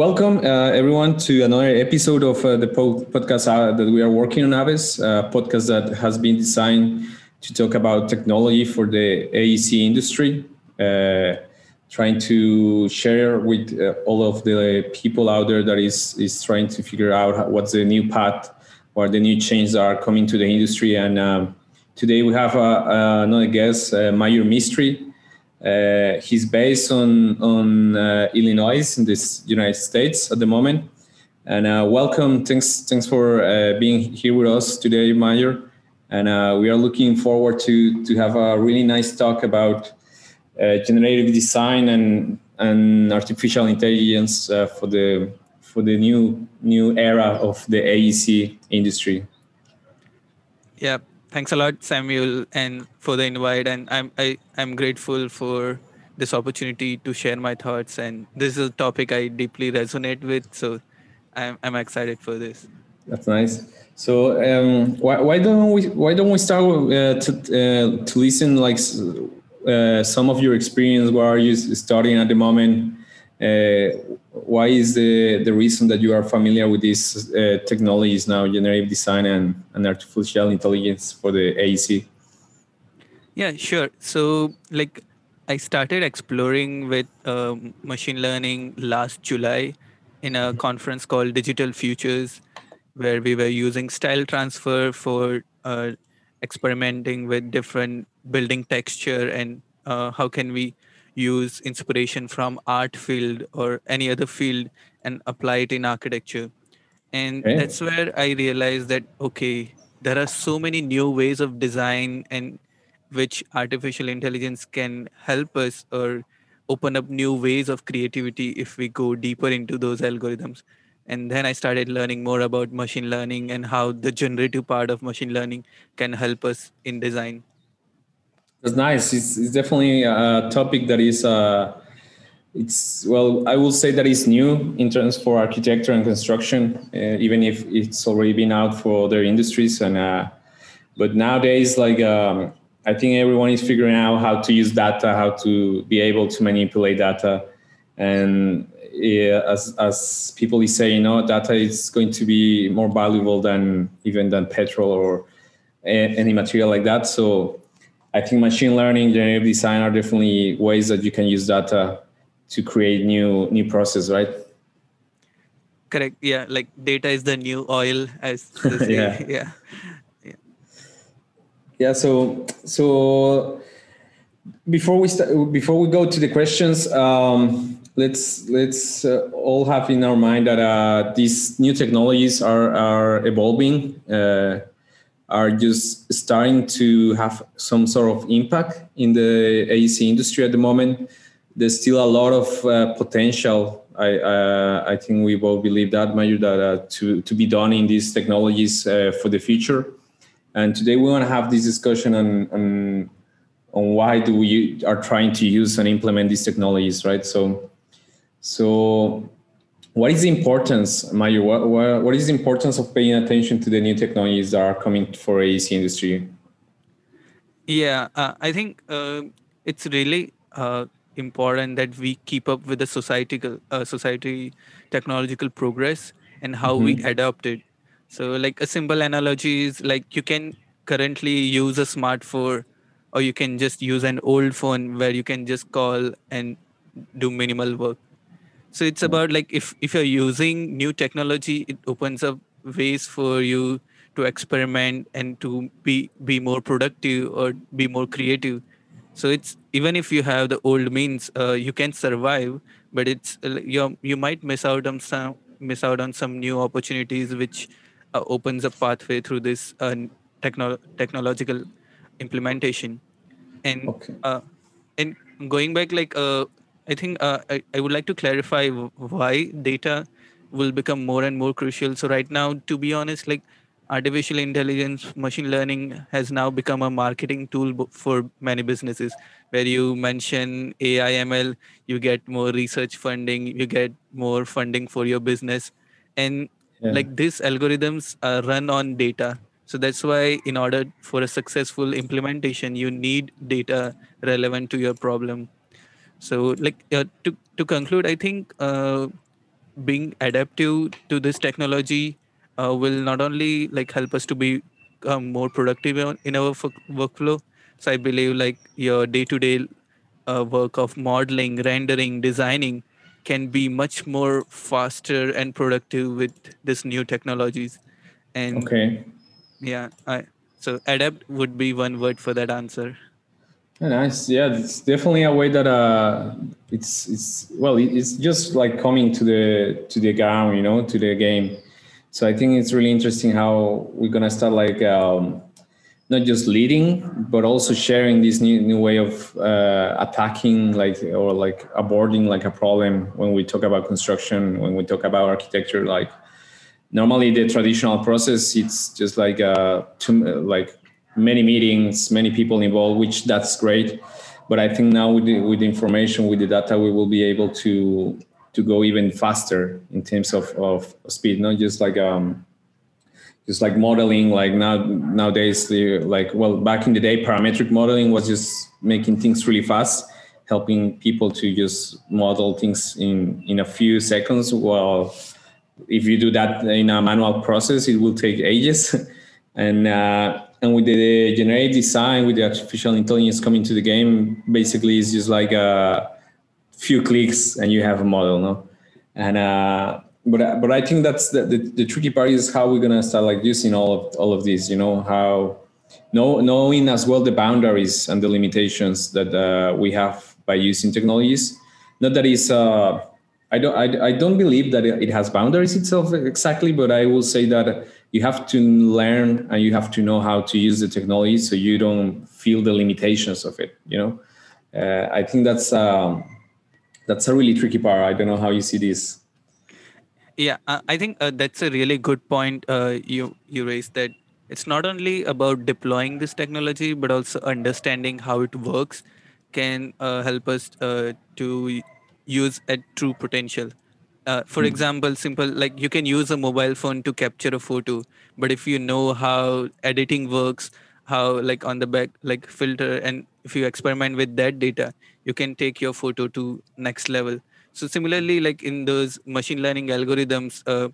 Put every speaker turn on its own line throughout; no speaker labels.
welcome uh, everyone to another episode of uh, the po- podcast uh, that we are working on Aves, a podcast that has been designed to talk about technology for the AEC industry, uh, trying to share with uh, all of the people out there that is is trying to figure out what's the new path, or the new changes are coming to the industry. And um, today we have uh, another guest, Mayur Mistry. Uh, he's based on on uh, Illinois in this United States at the moment. And uh, welcome, thanks thanks for uh, being here with us today, Mayur. And uh, we are looking forward to to have a really nice talk about uh, generative design and and artificial intelligence for the for the new new era of the AEC industry.
Yeah, thanks a lot samuel and for the invite and i'm I, i'm grateful for this opportunity to share my thoughts and this is a topic i deeply resonate with so i'm, I'm excited for this.
That's nice. So um, why, why don't we why don't we start uh, to uh, to listen like uh, some of your experience? Where are you studying at the moment why is the, the reason that you are familiar with these uh, technologies now, generative design and, and artificial intelligence for the AEC?
Yeah, sure. So, like, I started exploring with um, machine learning last July in a conference called Digital Futures, where we were using style transfer for uh, experimenting with different building texture and uh, how can we use inspiration from art field or any other field and apply it in architecture. And okay. that's where i realized that okay there are so many new ways of design and which artificial intelligence can help us or open up new ways of creativity if we go deeper into those algorithms. And then i started learning more about machine learning and how the generative part of machine learning can help us in design
that's nice. It's, it's definitely a topic that is, uh, it's well, I will say that it's new in terms for architecture and construction, uh, even if it's already been out for other industries. And uh, but nowadays, like um, I think everyone is figuring out how to use data, how to be able to manipulate data, and yeah, as as people is saying, you know, data is going to be more valuable than even than petrol or any material like that. So I think machine learning, generative design are definitely ways that you can use data to create new new process, right?
Correct. Yeah, like data is the new oil, as yeah. yeah.
Yeah. Yeah. So so before we start, before we go to the questions, um, let's let's uh, all have in our mind that uh, these new technologies are are evolving. Uh, are just starting to have some sort of impact in the AEC industry at the moment. There's still a lot of uh, potential. I uh, I think we both believe that, Mayur, that uh, to to be done in these technologies uh, for the future. And today we want to have this discussion on on on why do we are trying to use and implement these technologies, right? So so what is the importance, Mayur? What, what, what is the importance of paying attention to the new technologies that are coming for AEC industry?
Yeah, uh, I think uh, it's really uh, important that we keep up with the societal uh, society technological progress and how mm-hmm. we adopt it. So, like a simple analogy is like you can currently use a smartphone, or you can just use an old phone where you can just call and do minimal work so it's about like if if you're using new technology it opens up ways for you to experiment and to be be more productive or be more creative so it's even if you have the old means uh, you can survive but it's uh, you you might miss out on some miss out on some new opportunities which uh, opens a pathway through this uh, techno- technological implementation and okay. uh, and going back like uh, I think uh, I, I would like to clarify why data will become more and more crucial. So right now, to be honest, like artificial intelligence, machine learning has now become a marketing tool for many businesses. Where you mention AI, ML, you get more research funding, you get more funding for your business, and yeah. like these algorithms are run on data. So that's why, in order for a successful implementation, you need data relevant to your problem so like uh, to to conclude i think uh, being adaptive to this technology uh, will not only like help us to be um, more productive in our workflow. So i believe like your day-to-day uh, work of modeling rendering designing can be much more faster and productive with this new technologies. And
okay.
yeah I, so adapt would be one word for that answer
nice. Yeah it's definitely a way that uh it's it's well it's just like coming to the to the ground you know to the game. So i think it's really interesting how we're gonna start like um not just leading but also sharing this new, new way of uh, attacking like or like aborting like a problem when we talk about construction when we talk about architecture like normally the traditional process it's just like uh like many meetings many people involved which that's great but i think now with the, with the information with the data we will be able to to go even faster in terms of, of speed not just like um just like modeling like now nowadays the like well back in the day parametric modeling was just making things really fast helping people to just model things in in a few seconds while if you do that in a manual process, it will take ages. and uh, and with the generative design, with the artificial intelligence coming to the game, basically it's just like a few clicks and you have a model, no? And uh, but but I think that's the, the, the tricky part is how we're gonna start like using all of all of these. You know how know, knowing as well the boundaries and the limitations that uh, we have by using technologies. Not that it's uh, I don't I, I don't believe that it has boundaries itself exactly, but I will say that you have to learn and you have to know how to use the technology so you don't feel the limitations of it. You know, uh, I think that's um, that's a really tricky part. I don't know how you see this.
Yeah, I think uh, that's a really good point uh, you you raised that it's not only about deploying this technology but also understanding how it works can uh, help us uh, to use at true potential uh, for mm. example simple like you can use a mobile phone to capture a photo but if you know how editing works how like on the back like filter and if you experiment with that data you can take your photo to next level so similarly like in those machine learning algorithms uh,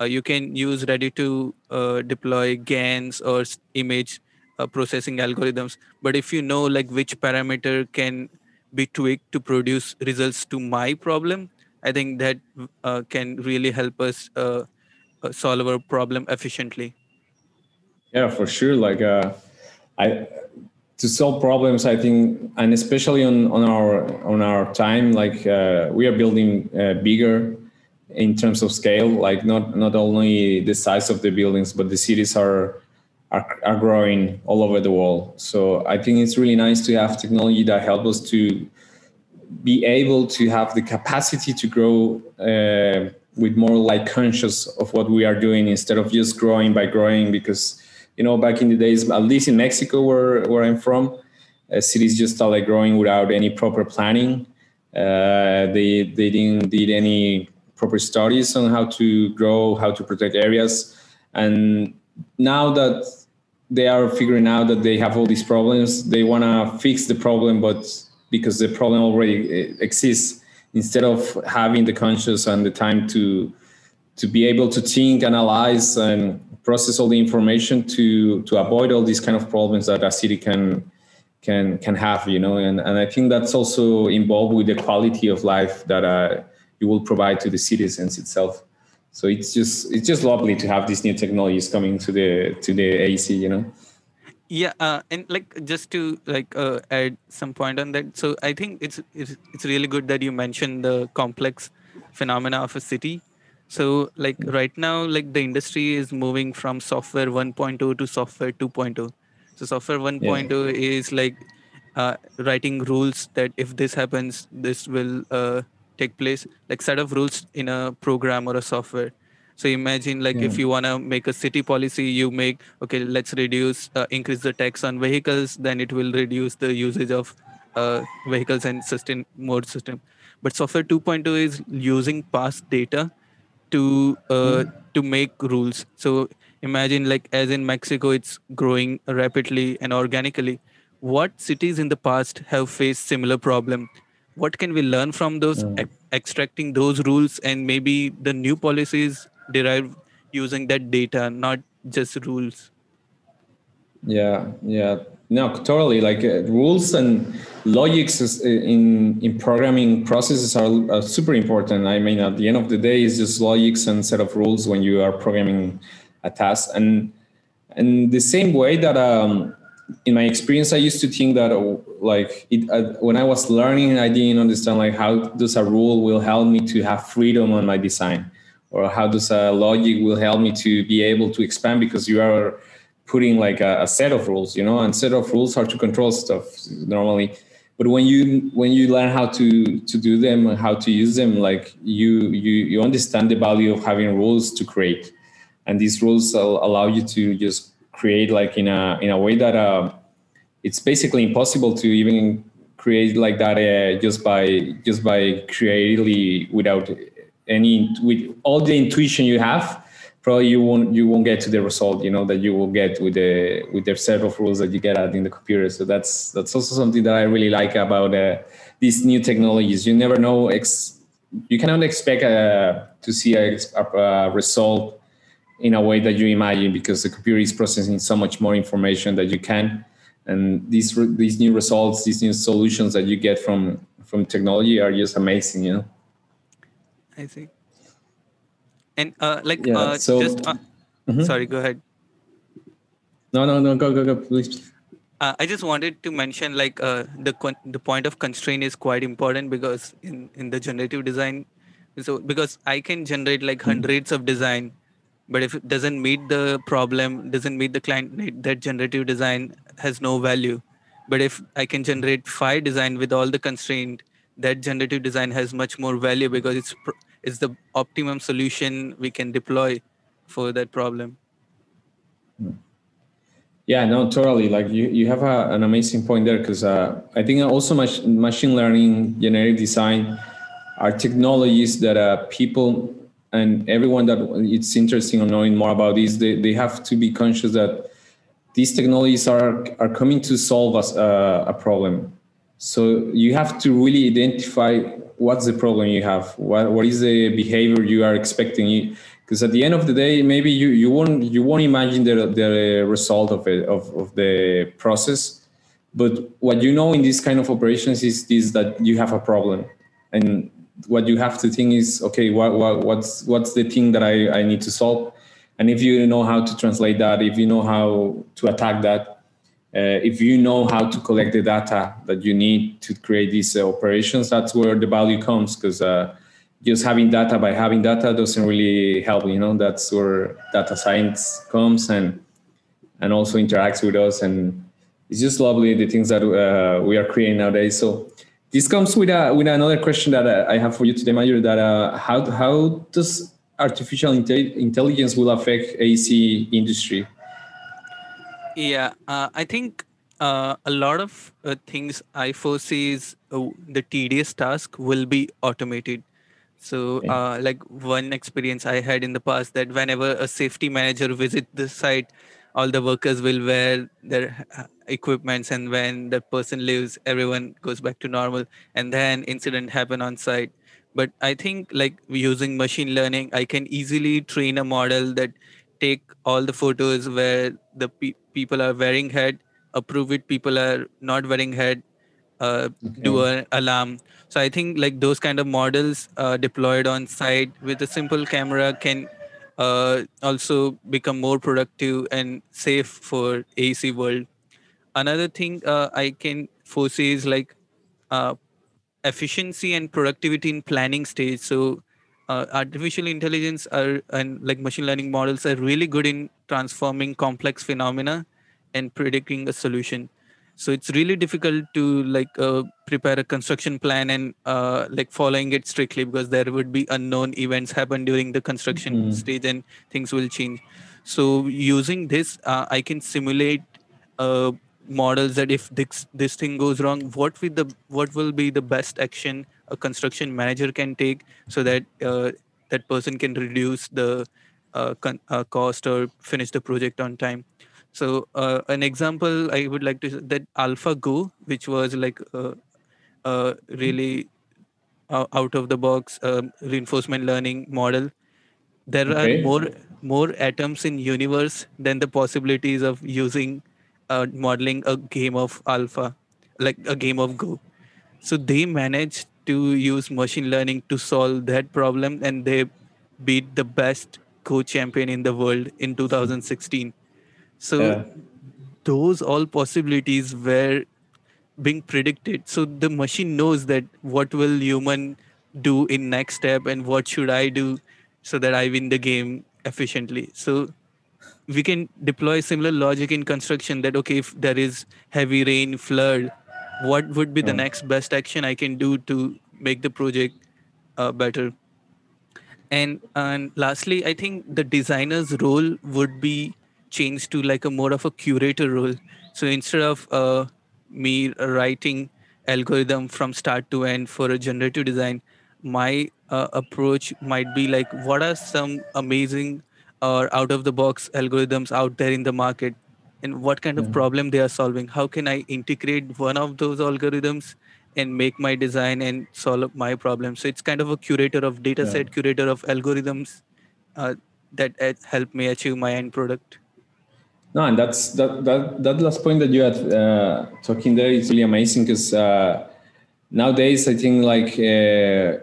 uh, you can use ready to uh, deploy GANs or image uh, processing algorithms but if you know like which parameter can be tweaked to produce results to my problem i think that uh, can really help us uh, uh, solve our problem efficiently.
Yeah for sure. Like uh, i to solve problems i think and especially on on our on our time like uh, we are building uh, bigger in terms of scale. Like not not only the size of the buildings but the cities are are, are growing all over the world. So I think it's really nice to have technology that helps us to be able to have the capacity to grow uh, with more like conscious of what we are doing instead of just growing by growing because you know back in the days at least in mexico where, where i'm from uh, cities just started growing without any proper planning. Uh, they they didn't did any proper studies on how to grow how to protect areas. And now that they are figuring out that they have all these problems they want to fix the problem but because the problem already eh, exists. Instead of having the conscious and the time to to be able to think analyze and process all the information to to avoid all these kind of problems that a city can can can have you know? And and i think that's also involved with the quality of life that uh, you will provide to the citizens itself. So it's just it's just lovely to have these new technologies coming to the to the AEC, you know.
Yeah, uh, and like just to like uh, add some point on that. So I think it's, it's it's really good that you mentioned the complex phenomena of a city. So like right now, like the industry is moving from software 1.0 to software 2.0. So software 1.0 yeah. is like uh, writing rules that if this happens, this will uh, take place like set of rules in a program or a software so imagine like yeah. if you want to make a city policy you make okay let's reduce uh, increase the tax on vehicles then it will reduce the usage of uh, vehicles and sustain more system but software 2.0 is using past data to uh, mm. to make rules so imagine like as in mexico it's growing rapidly and organically what cities in the past have faced similar problem what can we learn from those mm. extracting those rules and maybe the new policies derived using that data not just rules.
Yeah yeah. No totally. Like uh, rules and logics is, uh, in in programming processes are, are, super important. I mean at the end of the day it's just logics and set of rules when you are programming a task. And and the same way that um, in my experience, I used to think that like it, uh, when I was learning, I didn't understand like how does a rule will help me to have freedom on my design, or how does a logic will help me to be able to expand because you are putting like a, a set of rules, you know, and set of rules are to control stuff normally. But when you when you learn how to to do them, and how to use them, like you you you understand the value of having rules to create, and these rules allow you to just create like in a in a way that uh, it's basically impossible to even create like that uh, just by just by creatively without any with all the intuition you have probably you won't you won't get to the result you know that you will get with the with the set of rules that you get out in the computer. So that's that's also something that i really like about uh, these new technologies. You never know ex- you cannot expect uh, to see a, a, a result in a way that you imagine because the computer is processing so much more information that you can. And these these new results these new solutions that you get from from technology are just amazing you know
i see and uh like yeah, uh, so, just uh, mm-hmm. sorry go ahead
no no no go go go please
uh, I just wanted to mention like uh, the the point of constraint is quite important because in in the generative design, so because I can generate like mm-hmm. hundreds of design, but if it doesn't meet the problem doesn't meet the client need that generative design has no value but if i can generate five design with all the constraint that generative design has much more value because it's it's the optimum solution we can deploy for that problem
yeah no totally like you, you have a, an amazing point there because uh, i think also mach- machine learning generative design are technologies that uh, people and everyone that it's interesting on knowing more about this, they, they have to be conscious that these technologies are are coming to solve us uh, a problem. So you have to really identify what's the problem you have, what what is the behavior you are expecting. Because at the end of the day, maybe you, you won't you won't imagine the the result of it of, of the process, but what you know in this kind of operations is is that you have a problem, and what you have to think is okay what, what what's what's the thing that I, I need to solve? And if you know how to translate that if you know how to attack that uh, if you know how to collect the data that you need to create these uh, operations that's where the value comes because uh, just having data by having data doesn't really help you know that's where data science comes and and also interacts with us and it's just lovely the things that uh, we are creating nowadays so this comes with a with another question that uh, I have for you today, Mayur. That uh, how how does artificial intelligence will affect AC industry?
Yeah, uh, I think uh, a lot of uh, things I foresee is uh, the tedious task will be automated. So, okay. Uh, like one experience I had in the past that whenever a safety manager visit the site, all the workers will wear their equipments and when the person leaves everyone goes back to normal and then incident happen on site but i think like using machine learning i can easily train a model that take all the photos where the pe- people are wearing head approve it people are not wearing head uh, okay. do an alarm. So i think like those kind of models uh, deployed on site. With a simple camera can uh, also become more productive and safe for AC world. Another thing uh, i can foresee is like uh, efficiency and productivity in planning stage. So uh, artificial intelligence are and like machine learning models are really good in transforming complex phenomena and predicting a solution so it's really difficult to like uh, prepare a construction plan and uh, like following it strictly because there would be unknown events happen during the construction mm-hmm. stage and things will change so using this uh, i can simulate uh, models that if this this thing goes wrong what will the what will be the best action a construction manager can take so that uh, that person can reduce the uh, con- uh, cost or finish the project on time so uh, an example i would like to that AlphaGo which was like a, a really out of the box um, reinforcement learning model there
Okay.
are more more atoms in universe than the possibilities of using uh, modeling a game of alpha like a game of go. So they managed to use machine learning to solve that problem and they beat the best go champion in the world in 2016 so
Yeah.
those all possibilities were being predicted. So the machine knows that what will human do in next step and what should i do so that i win the game efficiently. So we can deploy similar logic in construction that okay if there is heavy rain flood what would be the
Yeah.
next best action i can do to make the project uh, better and and lastly i think the designer's role would be changed to like a more of a curator role so instead of uh, me writing algorithm from start to end for a generative design my uh, approach might be like what are some amazing or out of the box algorithms out there in the market? And what kind of problem they are solving? How can i integrate one of those algorithms and make my design and solve my problem? So it's kind of a curator of data
Yeah.
set curator of algorithms uh, that uh, help me achieve my end product.
No, and that's that that that last point that you had uh, talking there is really amazing because uh, nowadays I think like uh,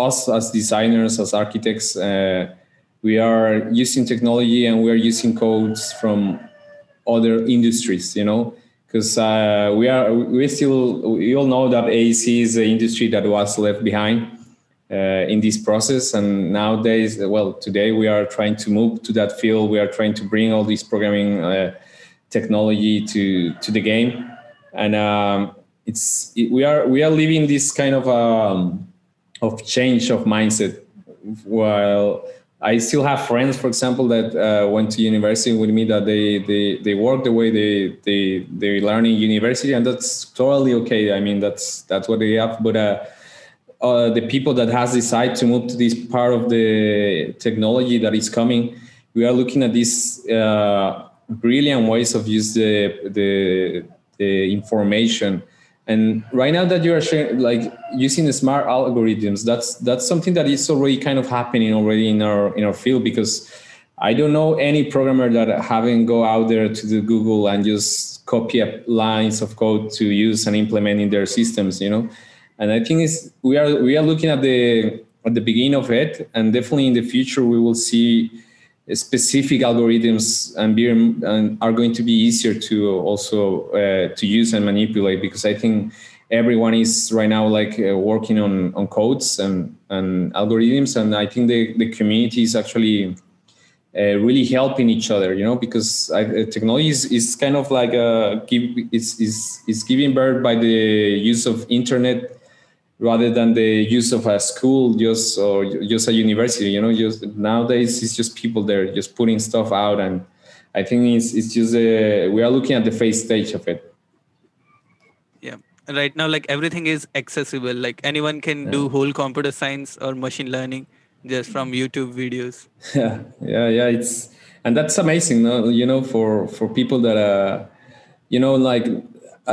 us as designers, as architects, uh, we are using technology and we are using codes from other industries. You know, because uh, we are we still we all know that AEC is an industry that was left behind uh, in this process. And nowadays, well, today we are trying to move to that field. We are trying to bring all this programming uh, technology to to the game, and um, it's it, we are we are living this kind of um, of change of mindset. While I still have friends, for example, that uh, went to university with me that they they, they work the way they they they learn in university, and that's totally okay. I mean, that's that's what they have, but. Uh, uh, the people that has decided to move to this part of the technology that is coming, we are looking at these uh, brilliant ways of use the, the the information. And right now that you are sharing, like using the smart algorithms, that's that's something that is already kind of happening already in our in our field because I don't know any programmer that haven't go out there to the Google and just copy up lines of code to use and implement in their systems, you know? And I think it's, we are we are looking at the at the beginning of it, and definitely in the future we will see specific algorithms and, are going to be easier to also uh, to use and manipulate because I think everyone is right now like uh, working on on codes and and algorithms, and I think the the community is actually. Uh, really helping each other, you know, because I, uh, technology is, is kind of like a give is is is giving birth by the use of internet rather than the use of a school just or just a university you know just nowadays it's just people there just putting stuff out and i think it's, it's just uh, we are looking at the phase stage of it.
Yeah right now like everything is accessible. Like anyone can do whole computer science or machine learning just from youtube videos.
Yeah yeah yeah it's and that's amazing no? you know for for people that uh you know like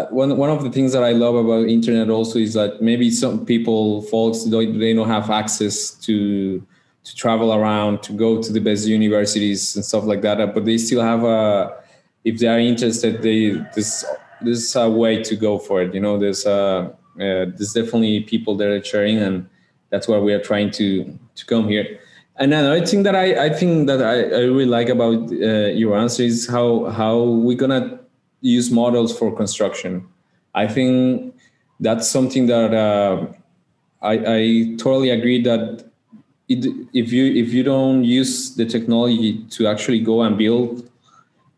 one one of the things that I love about internet also is that maybe some people, folks, don't, they don't have access to to travel around, to go to the best universities and stuff like that. But they still have a, if they are interested, they this this is a way to go for it. You know, there's uh, uh there's definitely people that are sharing, and that's why we are trying to to come here. And another thing that I, I think that I, I really like about uh, your answer is how how we're gonna use models for construction. I think that's something that uh, I, I totally agree that it, if you if you don't use the technology to actually go and build,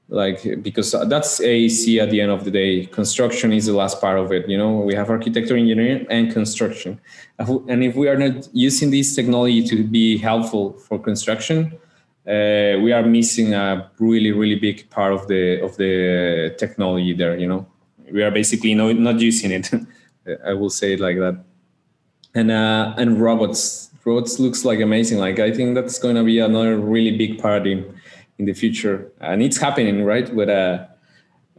like because that's AEC at the end of the day. Construction is the last part of it. You know, we have architecture, engineering, and construction. And if we are not using this technology to be helpful for construction, uh, we are missing a really really big part of the of the technology there you know? We are basically no, not using it. I will say it like that. And uh, and robots. Robots looks like amazing. Like i think that's going to be another really big part in in the future. And it's happening right? But uh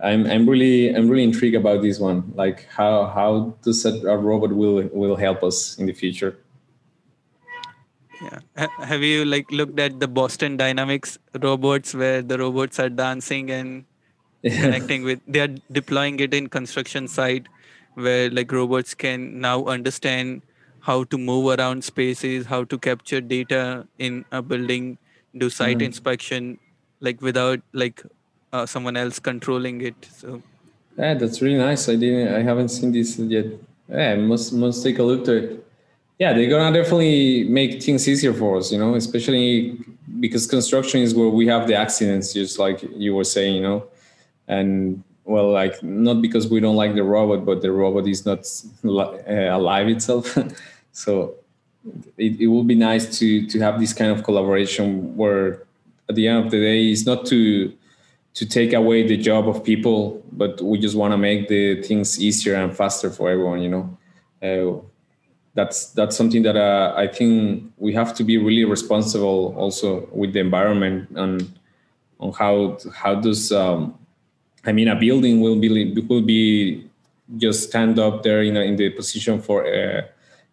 I'm I'm really I'm really intrigued about this one. Like how how does a, a robot will will help us in the future?
Yeah. Have you like looked at the Boston Dynamics robots where the robots are dancing and connecting with they are deploying it in construction site where like robots can now understand how to move around spaces, how to capture data in a building, do site mm. inspection like without like uh, someone else controlling it. So
yeah, that's really nice. I didn't I haven't seen this yet. Yeah, must must take a look to it yeah they're gonna definitely make things easier for us you know especially because construction is where we have the accidents just like you were saying you know. And well like not because we don't like the robot but the robot is not uh, alive itself. So it, it will be nice to to have this kind of collaboration where at the end of the day it's not to to take away the job of people but we just want to make the things easier and faster for everyone you know. Uh, that's that's something that uh, I think we have to be really responsible also with the environment and on how how does um, I mean a building will be will be just stand up there in a, in the position for uh,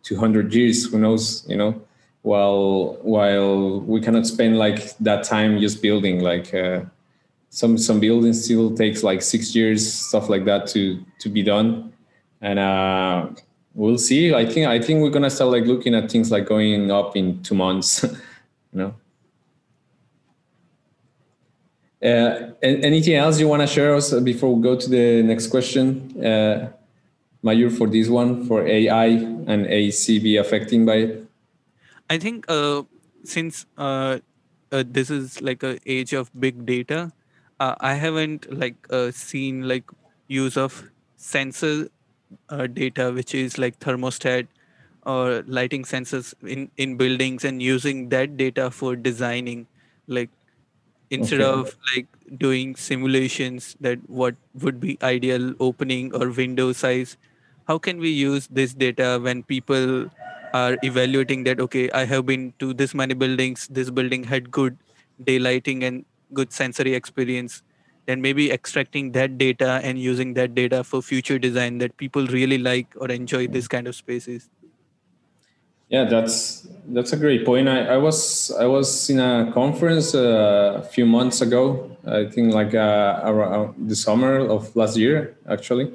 200 years who knows you know? While while we cannot spend like that time just building like uh, some some buildings still takes like six years stuff like that to to be done. And uh we'll see. I think I think we're gonna start like looking at things like going up in two months. you know. Uh, anything else you want to share us before we go to the next question, uh, Mayur, for this one for AI and ACB affecting by it?
I think uh, since uh, uh, this is like a age of big data, uh, I haven't like uh, seen like use of sensor uh, data which is like thermostat or lighting sensors in in buildings and using that data for designing like instead okay. of like doing simulations that what would be ideal opening or window size how can we use this data when people are evaluating that okay i have been to this many buildings this building had good daylighting and good sensory experience then maybe extracting that data and using that data for future design that people really like or enjoy this kind of spaces.
Yeah that's that's a great point. I, I was i was in a conference uh, a few months ago i think like uh, around the summer of last year actually.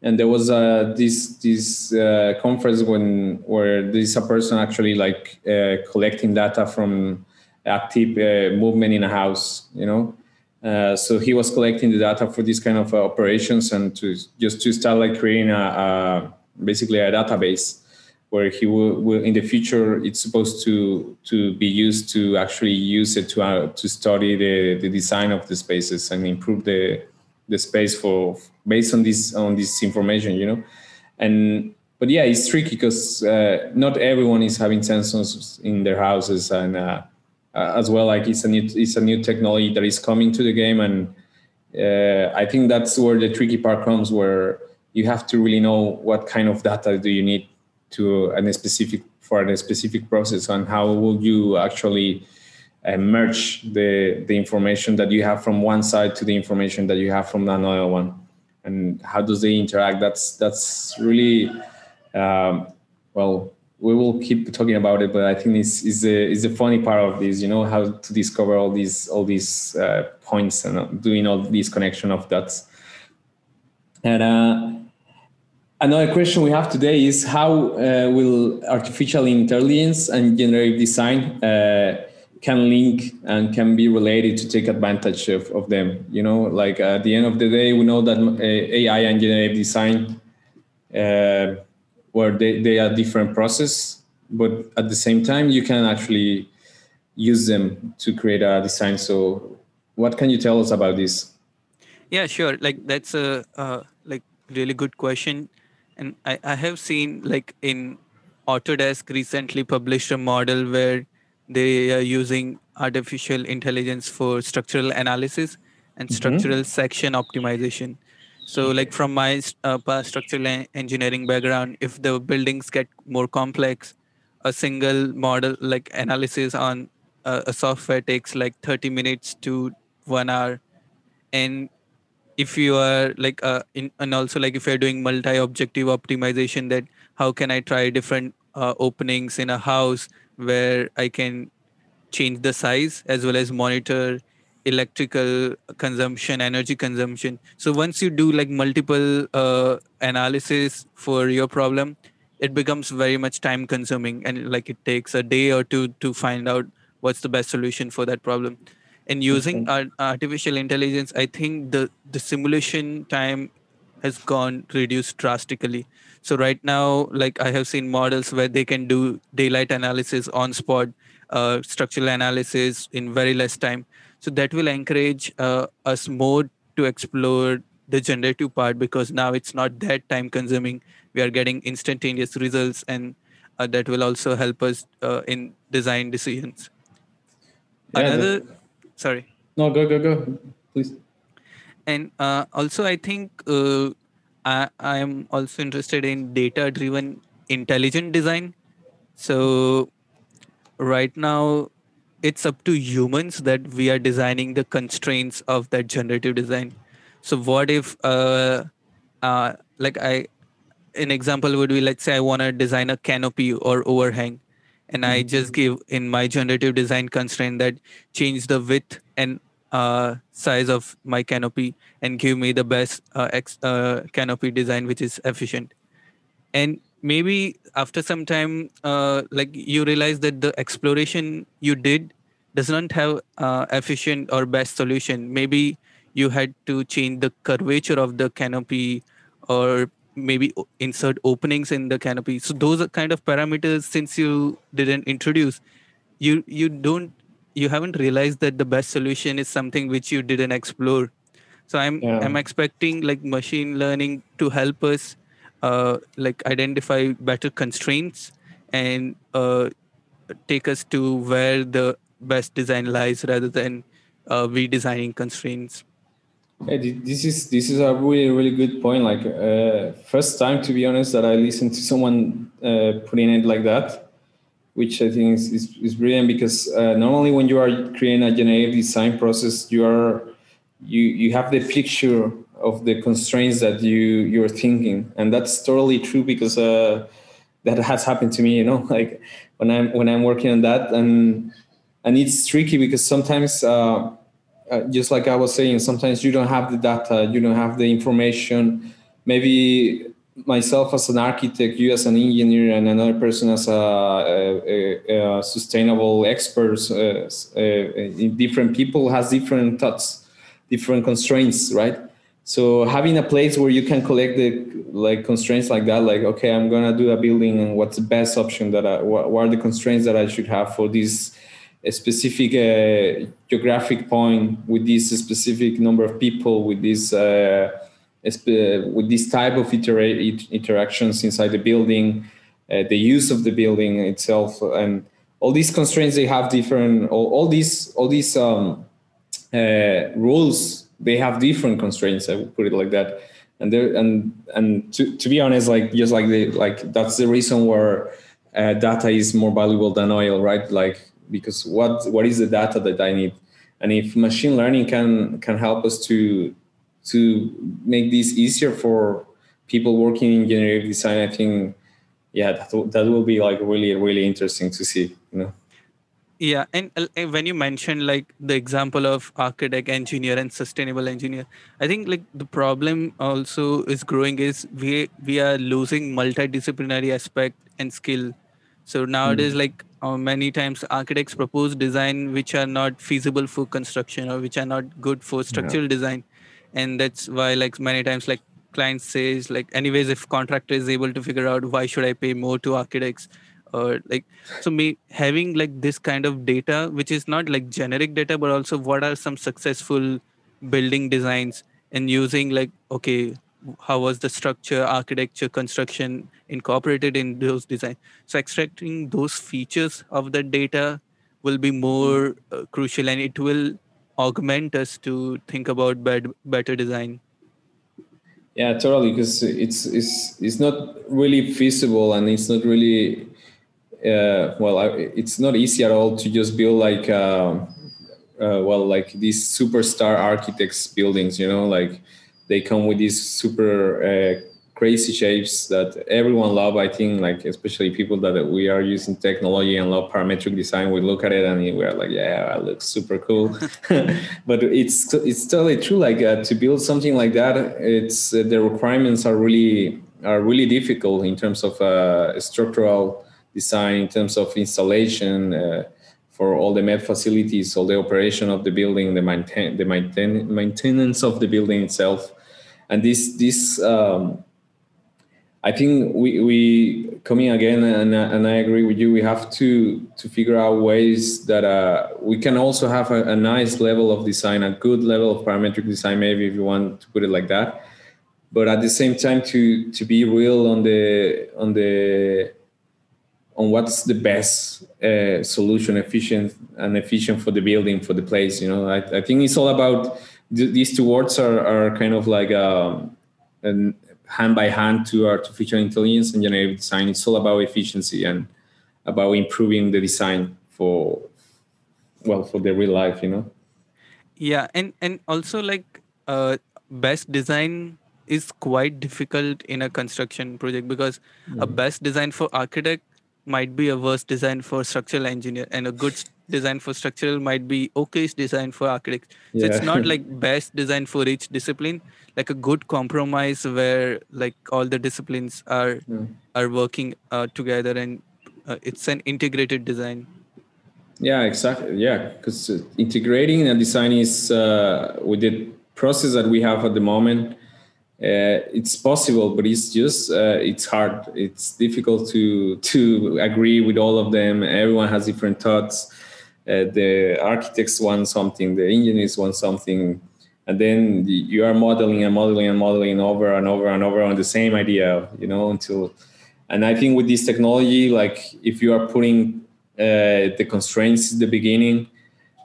And there was uh, this this uh, conference when where there's a person actually like uh, collecting data from active uh, movement in a house you know uh, so he was collecting the data for these kind of uh, operations and to just to start like creating a, a basically a database where he will, will, in the future it's supposed to to be used to actually use it to uh, to study the, the design of the spaces and improve the the space for based on this on this information you know? And but yeah it's tricky because uh, not everyone is having sensors in their houses and uh, as well. Like it's a new it's a new technology that is coming to the game, and uh, I think that's where the tricky part comes, where you have to really know what kind of data do you need to a specific for a specific process, and how will you actually uh, merge the the information that you have from one side to the information that you have from another one, and how does they interact? That's that's really um, well we will keep talking about it, but I think it's is a is a funny part of this. You know how to discover all these all these uh, points and doing all these connection of dots. And uh, another question we have today is how uh, will artificial intelligence and generative design uh, can link and can be related to take advantage of, of them. You know, like at the end of the day, we know that uh, AI and generative design uh, where they, they are different process, but at the same time, you can actually use them to create a design. So what can you tell us about this?
Yeah, sure. Like that's a uh, like really good question. And I, I have seen like in Autodesk recently published a model where they are using artificial intelligence for structural analysis and mm-hmm. structural section optimization so, like from my uh, structural engineering background, if the buildings get more complex, a single model like analysis on a software takes like 30 minutes to one hour, and if you are like uh, in and also like if you're doing multi-objective optimization that how can i try different uh, openings in a house where i can change the size as well as monitor electrical consumption energy consumption. So once you do like multiple uh, analysis for your problem it becomes very much time consuming and like it takes a day or two to find out what's the best solution for that problem. And using artificial intelligence i think the the simulation time has gone reduced drastically. So right now like i have seen models where they can do daylight analysis on spot uh, structural analysis in very less time so that will encourage uh, us more to explore the generative part because now it's not that time consuming. We are getting instantaneous results and uh, that will also help us uh, in design decisions. Yeah, another the, sorry.
No go go go. Please.
And uh, also i think uh, I, I am also interested in data driven intelligent design. So right now it's up to humans that we are designing the constraints of that generative design so what if uh, uh like i an example would be let's say i want to design a canopy or overhang and i mm-hmm. just give in my generative design constraint that change the width and uh, size of my canopy and give me the best uh, ex- uh, canopy design which is efficient and maybe after some time uh, like you realize that the exploration you did does not have uh, efficient or best solution. Maybe you had to change the curvature of the canopy or maybe insert openings in the canopy. So those are kind of parameters since you didn't introduce you you don't you haven't realized that the best solution is something which you didn't explore. So i'm yeah. i'm expecting like machine learning to help us uh, like identify better constraints and uh, take us to where the best design lies rather than uh, redesigning constraints
Hey, this is this is a really really good point. Like uh, first time to be honest that I listened to someone uh, putting it like that, which I think is is, is brilliant because uh, normally when you are creating a generative design process, you are you you have the picture of the constraints that you you're thinking, and that's totally true because uh, that has happened to me. You know, like when I'm when I'm working on that, and and it's tricky because sometimes uh, uh, just like I was saying, sometimes you don't have the data, you don't have the information. Maybe myself as an architect, you as an engineer, and another person as a, a, a sustainable expert, uh, uh, different people has different thoughts, different constraints, right? So having a place where you can collect the like constraints like that, like okay, I'm gonna do a building, and what's the best option that I, what, what are the constraints that I should have for this specific uh, geographic point with this specific number of people with this uh, with this type of interactions inside the building uh, the use of the building itself and all these constraints they have different all, all these all these um, uh, rules they have different constraints i would put it like that and there and and to, to be honest like just like the like that's the reason where uh, data is more valuable than oil right like because what what is the data that I need? And if machine learning can can help us to to make this easier for people working in generative design, I think yeah, that, that will be like really really interesting to see. You know.
Yeah, and uh, when you mentioned like the example of architect, engineer, and sustainable engineer, I think like the problem also is growing is we we are losing multidisciplinary aspect and skill. So nowadays, mm. like uh, many times architects propose design which are not feasible for construction or which are not good for structural yeah. design and that's why like many times like clients says like anyways if contractor is able to figure out why should i pay more to architects or like so me having like this kind of data which is not like generic data but also what are some successful building designs and using like okay how was the structure architecture construction incorporated in those design? So extracting those features of the data will be more uh, crucial and it will augment us to think about bad, better design.
Yeah totally because it's it's it's not really feasible and it's not really uh, well it's not easy at all to just build like uh, uh, well like these superstar architects buildings you know like they come with these super uh, crazy shapes that everyone love i think like especially people that we are using technology and love parametric design. We look at it and we're like yeah it looks super cool. But it's it's totally true like uh, to build something like that it's uh, the requirements are really are really difficult in terms of uh, structural design in terms of installation uh, for all the med facilities all the operation of the building the maintain the maintain, maintenance of the building itself and this this um, I think we, we coming again, and, and I agree with you. We have to to figure out ways that uh, we can also have a, a, nice level of design, a good level of parametric design, maybe if you want to put it like that. But at the same time, to to be real on the on the on what's the best uh, solution, efficient and efficient for the building, for the place. You know, I, I think it's all about th- these two words are are kind of like um, an hand by hand to artificial intelligence and generative design. It's all about efficiency and about improving the design for well for the real life, you know.
Yeah, and and also like uh, best design is quite difficult in a construction project because mm-hmm. a best design for architect might be a worse design for structural engineer and a good design for structural might be okay design for architects so yeah. it's not like best design for each discipline like a good compromise where like all the disciplines are mm. are working uh, together and uh, it's an integrated design
yeah exactly yeah because integrating a design is uh, with the process that we have at the moment uh, it's possible but it's just uh, it's hard. It's difficult to to agree with all of them. Everyone has different thoughts. Uh, the architects want something the engineers want something. And then you are modeling and modeling and modeling over and over and over on the same idea you know until and i think with this technology like if you are putting uh, the constraints at the beginning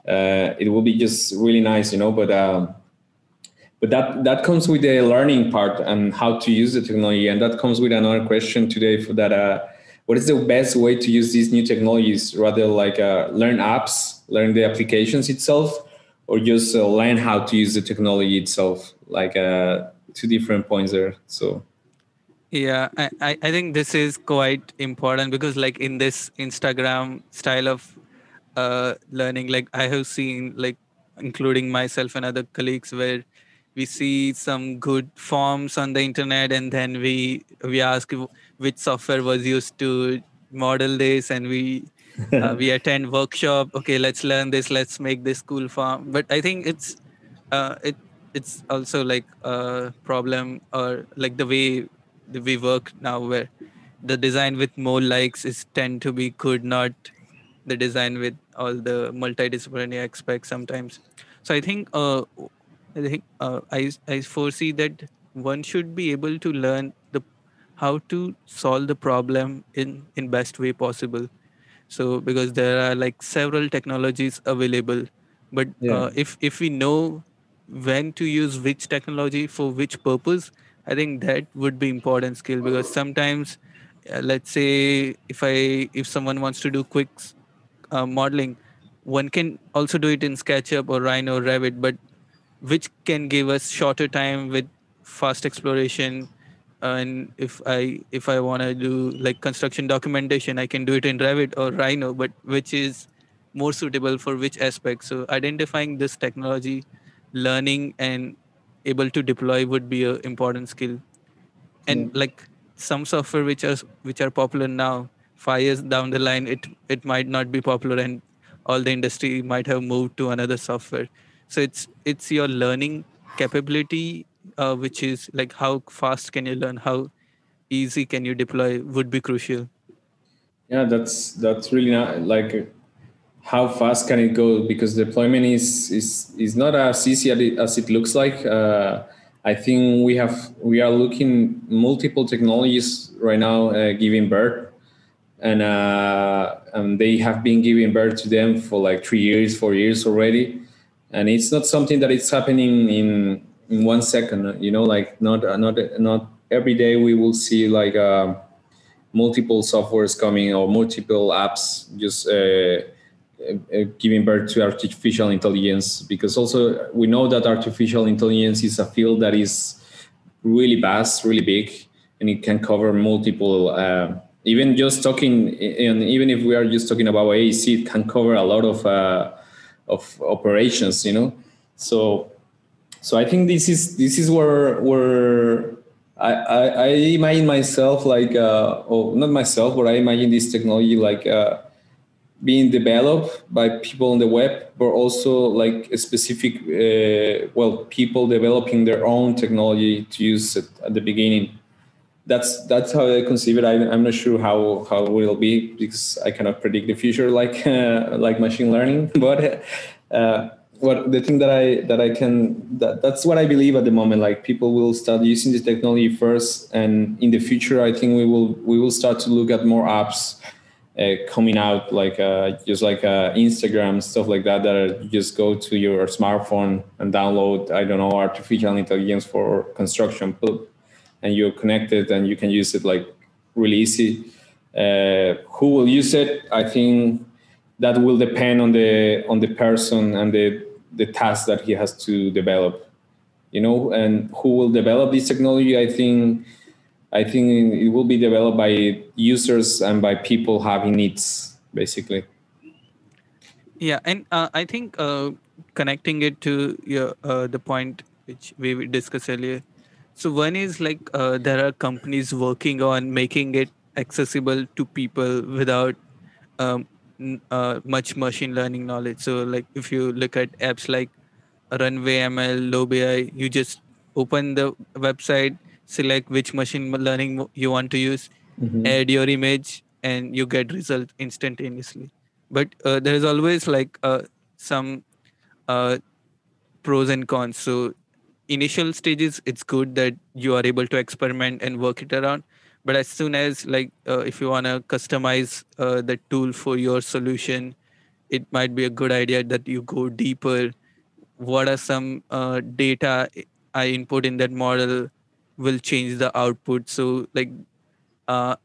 uh, it will be just really nice you know but um, but that that comes with the learning part and how to use the technology and that comes with another question today for that uh, what is the best way to use these new technologies? Rather like uh, learn apps learn the applications itself or just uh, learn how to use the technology itself? Like uh, two different points there so.
Yeah I, I think this is quite important because like in this instagram style of uh, learning like i have seen like including myself and other colleagues where we see some good forms on the internet and then we we ask which software was used to model this and we uh, we attend workshop. Okay let's learn this. Let's make this cool form. But i think it's uh, it it's also like a problem or like the way we work now where the design with more likes is tend to be good not the design with all the multidisciplinary aspects sometimes. So i think uh, I think uh, I I foresee that one should be able to learn the how to solve the problem in in best way possible. So because there are like several technologies available, but yeah. uh, if if we know when to use which technology for which purpose, I think that would be important skill because sometimes, uh, let's say if I if someone wants to do quick uh, modeling, one can also do it in SketchUp or Rhino or Revit, but which can give us shorter time with fast exploration and if i if i want to do like construction documentation i can do it in revit or rhino but which is more suitable for which aspect? So identifying this technology learning and able to deploy would be an important skill. And mm. like some software which are which are popular now five years down the line it it might not be popular and all the industry might have moved to another software so it's it's your learning capability uh, which is like how fast can you learn how easy can you deploy would be crucial.
Yeah that's that's really not like how fast can it go? Because deployment is is is not as easy as it looks like. Uh, i think we have we are looking multiple technologies right now uh, giving birth. And uh, and they have been giving birth to them for like three years four years already and it's not something that it's happening in in one second you know like not not not every day we will see like uh, multiple softwares coming or multiple apps just uh, uh, giving birth to artificial intelligence because also we know that artificial intelligence is a field that is really vast really big and it can cover multiple uh, even just talking and even if we are just talking about AEC it can cover a lot of uh, of operations you know? So so I think this is this is where where I, I, I imagine myself like uh, oh not myself but I imagine this technology like uh, being developed by people on the web but also like a specific uh, well people developing their own technology to use it at the beginning that's that's how I conceive it. I, am not sure how how it will be because I cannot predict the future like uh, like machine learning. But uh, what the thing that I that I can that that's what I believe at the moment. Like people will start using this technology first, and in the future, I think we will we will start to look at more apps uh, coming out, like uh, just like uh, Instagram stuff like that. That are, just go to your smartphone and download. I don't know artificial intelligence for construction, and you're connected and you can use it like really easy. Uh, who will use it? I think that will depend on the on the person and the the task that he has to develop you know and who will develop this technology i think i think it will be developed by users and by people having needs basically
yeah and uh, i think uh, connecting it to your uh, the point which we discussed earlier so one is like uh, there are companies working on making it accessible to people without um, uh, much machine learning knowledge. So like if you look at apps like Runway ML, Lobe AI, you just open the website, select which machine learning you want to use, mm-hmm. add your image, and you get result instantaneously. But uh, there is always like uh, some uh, pros and cons. So initial stages, it's good that you are able to experiment and work it around. But as soon as like uh, if you want to customize uh, the tool for your solution it might be a good idea that you go deeper. What are some uh, data i input in that model will change the output. So like uh,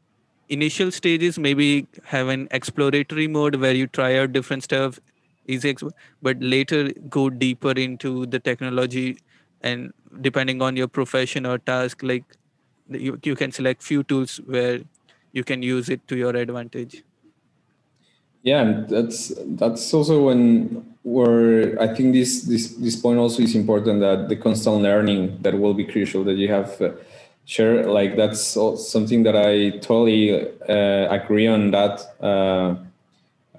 initial stages maybe have an exploratory mode where you try out different stuff easy but later go deeper into the technology and depending on your profession or task like you, you can select few tools where you can use it to your advantage.
Yeah and that's that's also when where i think this this this point also is important that the constant learning that will be crucial that you have uh, share like that's something that i totally uh, agree on that uh,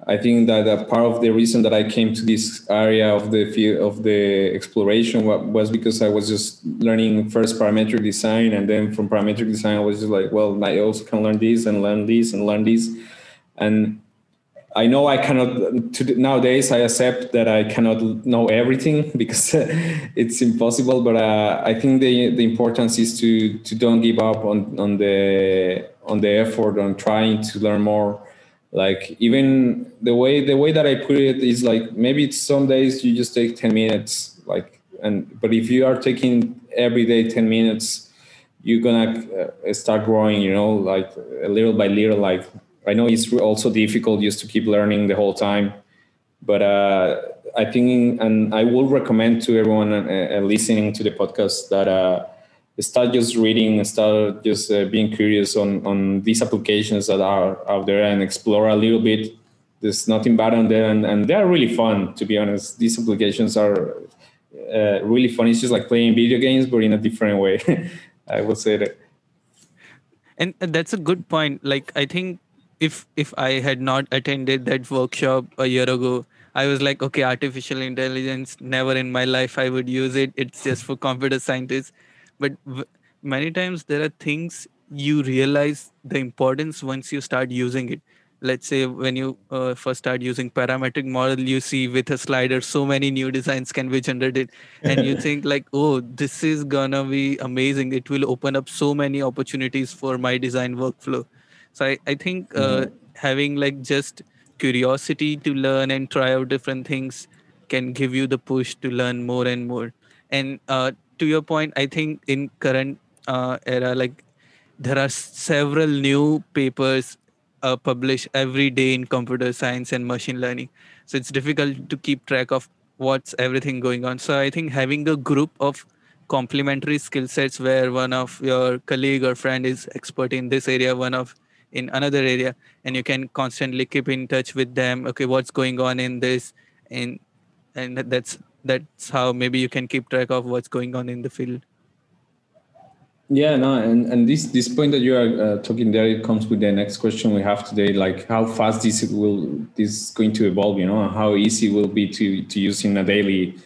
I think that a part of the reason that I came to this area of the field of the exploration was because I was just learning first parametric design, and then from parametric design, I was just like, well, I also can learn this and learn this and learn this, and I know I cannot. To, nowadays, I accept that I cannot know everything because it's impossible. But uh, I think the the importance is to to don't give up on on the on the effort on trying to learn more like even the way the way that i put it is like maybe it's some days you just take 10 minutes like and but if you are taking every day 10 minutes you're gonna uh, start growing you know like a little by little like i know it's also difficult just to keep learning the whole time but uh, i think and i will recommend to everyone uh, uh listening to the podcast that uh, start just reading start just uh, being curious on on these applications that are out there and explore a little bit there's nothing bad on there and, and they're really fun to be honest. These applications are uh, really fun. It's just like playing video games but in a different way i would say that.
And that's a good point. Like i think if if i had not attended that workshop a year ago I was like, okay, artificial intelligence, never in my life I would use it. It's just for computer scientists. But v- many times there are things you realize the importance once you start using it let's say when you uh, first start using parametric model you see with a slider so many new designs can be generated. And you think like oh this is gonna be amazing. It will open up so many opportunities for my design workflow. So i, I think uh, mm-hmm. having like just curiosity to learn and try out different things can give you the push to learn more and more. And uh, to your point, I think in current uh, era, like there are several new papers uh, publish every day in computer science and machine learning. So it's difficult to keep track of what's everything going on. So i think having a group of complementary skill sets where one of your colleague or friend is expert in this area one of in another area and you can constantly keep in touch with them okay what's going on in this and and that's that's how maybe you can keep track of what's going on in the field
yeah no and, and this this point that you are uh, talking there it comes with the next question we have today like how fast this will this is going to evolve you know and how easy will be to to use in a daily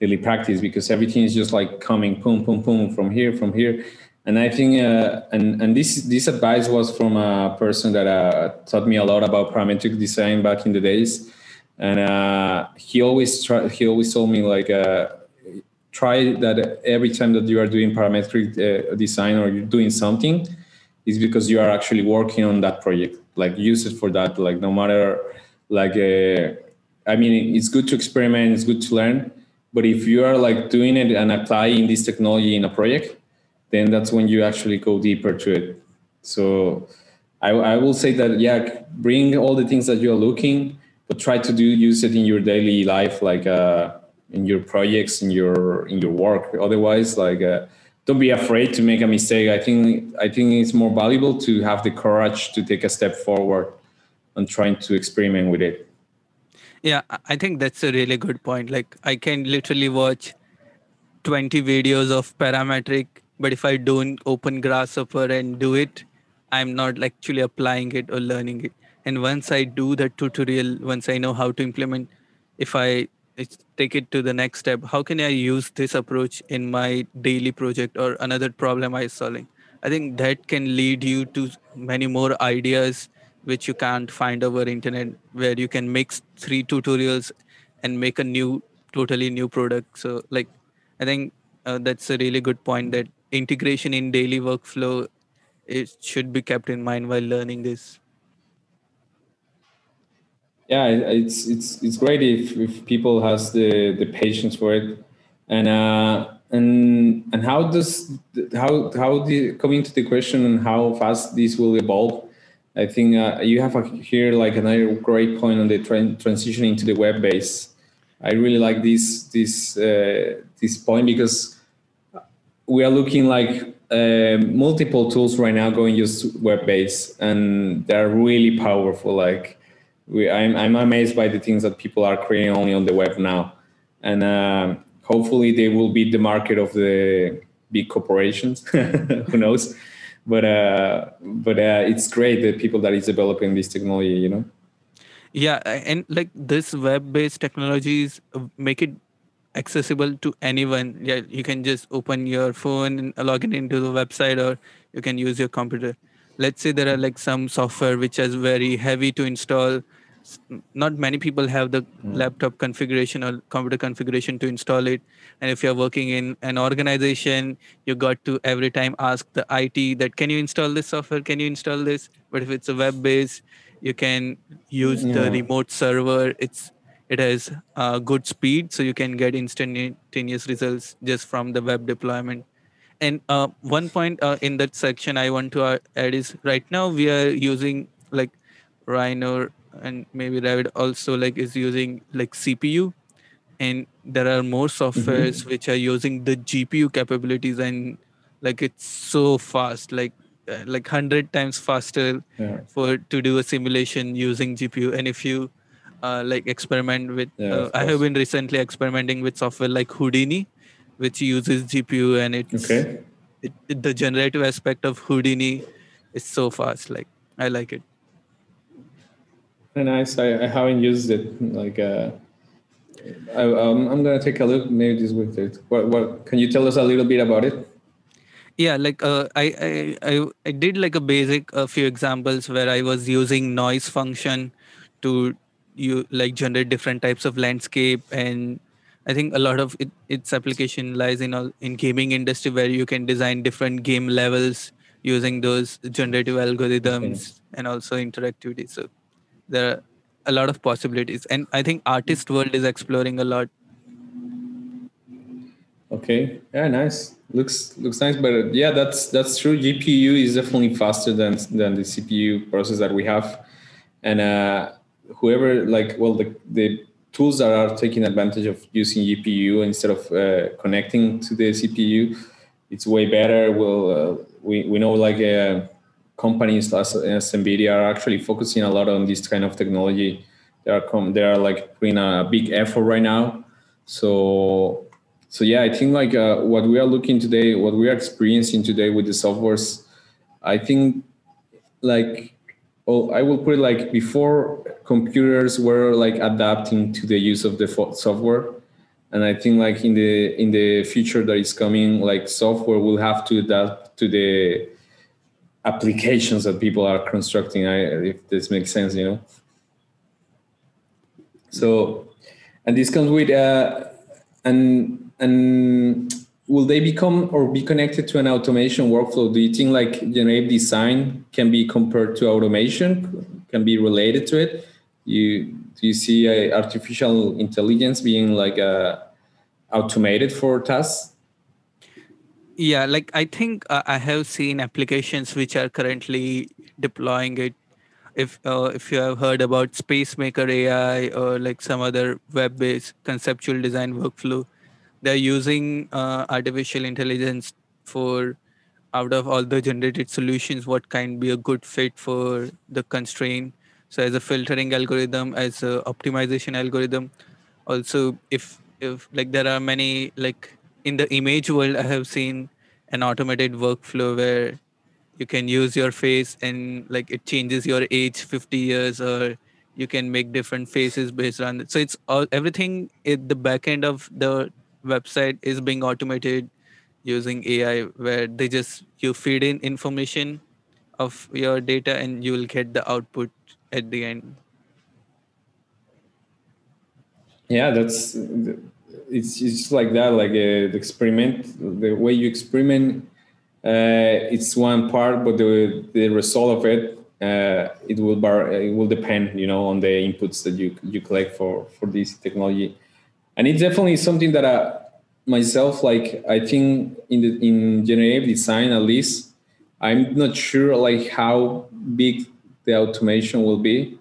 daily practice because everything is just like coming boom boom boom from here from here. And I think uh, and and this this advice was from a person that uh, taught me a lot about parametric design back in the days, and uh, he always try, he always told me like uh, try that every time that you are doing parametric uh, design or you're doing something, is because you are actually working on that project. Like use it for that. Like no matter like uh, I mean it's good to experiment, it's good to learn, but if you are like doing it and applying this technology in a project then that's when you actually go deeper to it. So I, I will say that, yeah, bring all the things that you're looking, but try to do use it in your daily life, like uh, in your projects, in your in your work. Otherwise, like uh, don't be afraid to make a mistake. I think I think it's more valuable to have the courage to take a step forward and trying to experiment with it.
Yeah, I think that's a really good point. Like I can literally watch 20 videos of parametric but if i don't open grasshopper and do it i'm not actually applying it or learning it and once i do the tutorial once i know how to implement if i take it to the next step. How can i use this approach in my daily project or another problem i'm solving? I think that can lead you to many more ideas which you can't find over internet where you can mix three tutorials and make a new totally new product. So like i think uh, that's a really good point that integration in daily workflow it should be kept in mind while learning this
yeah it's it's it's great if if people has the the patience for it. And uh and and how does how how the coming to the question and how fast this will evolve i think uh, you have a, here like another great point on the tra- transitioning to the web base i really like this this uh, this point because we are looking like uh, multiple tools right now going just web based and they're really powerful like we I'm, I'm amazed by the things that people are creating only on the web now. And uh, hopefully they will beat the market of the big corporations. Who knows? But uh, but uh, it's great the people that is developing this technology you know?
Yeah and like this web based technologies make it accessible to anyone. Yeah you can just open your phone and log in into the website or you can use your computer. Let's say there are like some software which is very heavy to install not many people have the mm. laptop configuration or computer configuration to install it. And if you're working in an organization you got to every time ask the it that can you install this software? Can you install this? But if it's a web based you can use yeah. the remote server. It's it has uh, good speed so you can get instantaneous results just from the web deployment. And uh, one point uh, in that section i want to uh, add is right now we are using like rhino and maybe revit also like is using like cpu and there are more softwares mm-hmm. which are using the gpu capabilities and like it's so fast like uh, like 100 times faster yeah. for to do a simulation using gpu and if you uh, like experiment with. Yeah, uh, I have been recently experimenting with software like Houdini, which uses GPU and it's okay. It, it, the generative aspect of Houdini is so fast. Like I like it.
Nice. I, I haven't used it. Like uh, I, um, I'm gonna take a look maybe this with it. What what can you tell us a little bit about it?
yeah like uh, I, I i i did like a basic a few examples where i was using noise function to you like generate different types of landscape and i think a lot of it, its application lies in all in gaming industry where you can design different game levels using those generative algorithms okay. and also interactivity so there are a lot of possibilities. And i think artist world is exploring a lot.
Okay. Yeah nice. Looks looks nice but yeah that's that's true. Gpu is definitely faster than than the cpu process that we have. And uh whoever like well the the tools that are taking advantage of using gpu instead of uh, connecting to the cpu it's way better. Well uh, we, we know like uh, companies as, as nvidia are actually focusing a lot on this kind of technology. They are com- they are like putting a big effort right now. So so yeah i think like uh, what we are looking today what we are experiencing today with the softwares i think like oh i will put it like before computers were like adapting to the use of the software. And i think like in the in the future that is coming like software will have to adapt to the applications that people are constructing I, if this makes sense you know? So and this comes with uh, and and will they become or be connected to an automation workflow? Do you think like generative design can be compared to automation can be related to it? You do you see uh, artificial intelligence being like uh, automated for tasks
yeah like i think uh, i have seen applications which are currently deploying it. If uh, if you have heard about spacemaker ai or like some other web based conceptual design workflow they're using uh, artificial intelligence for out of all the generated solutions what can be a good fit for the constraint. So as a filtering algorithm as a optimization algorithm. Also if if like there are many like in the image world i have seen an automated workflow where you can use your face and like it changes your age 50 years or you can make different faces based on it so it's all everything at the back end of the website is being automated using AI, where they just you feed in information of your data and you will get the output at the end.
Yeah, that's it's it's like that. Like uh, the experiment, the way you experiment, uh, it's one part, but the the result of it, uh, it will bar, it will depend, you know, on the inputs that you you collect for for this technology and it's definitely something that I myself like I think in the in generative design at least I'm not sure like how big the automation will be.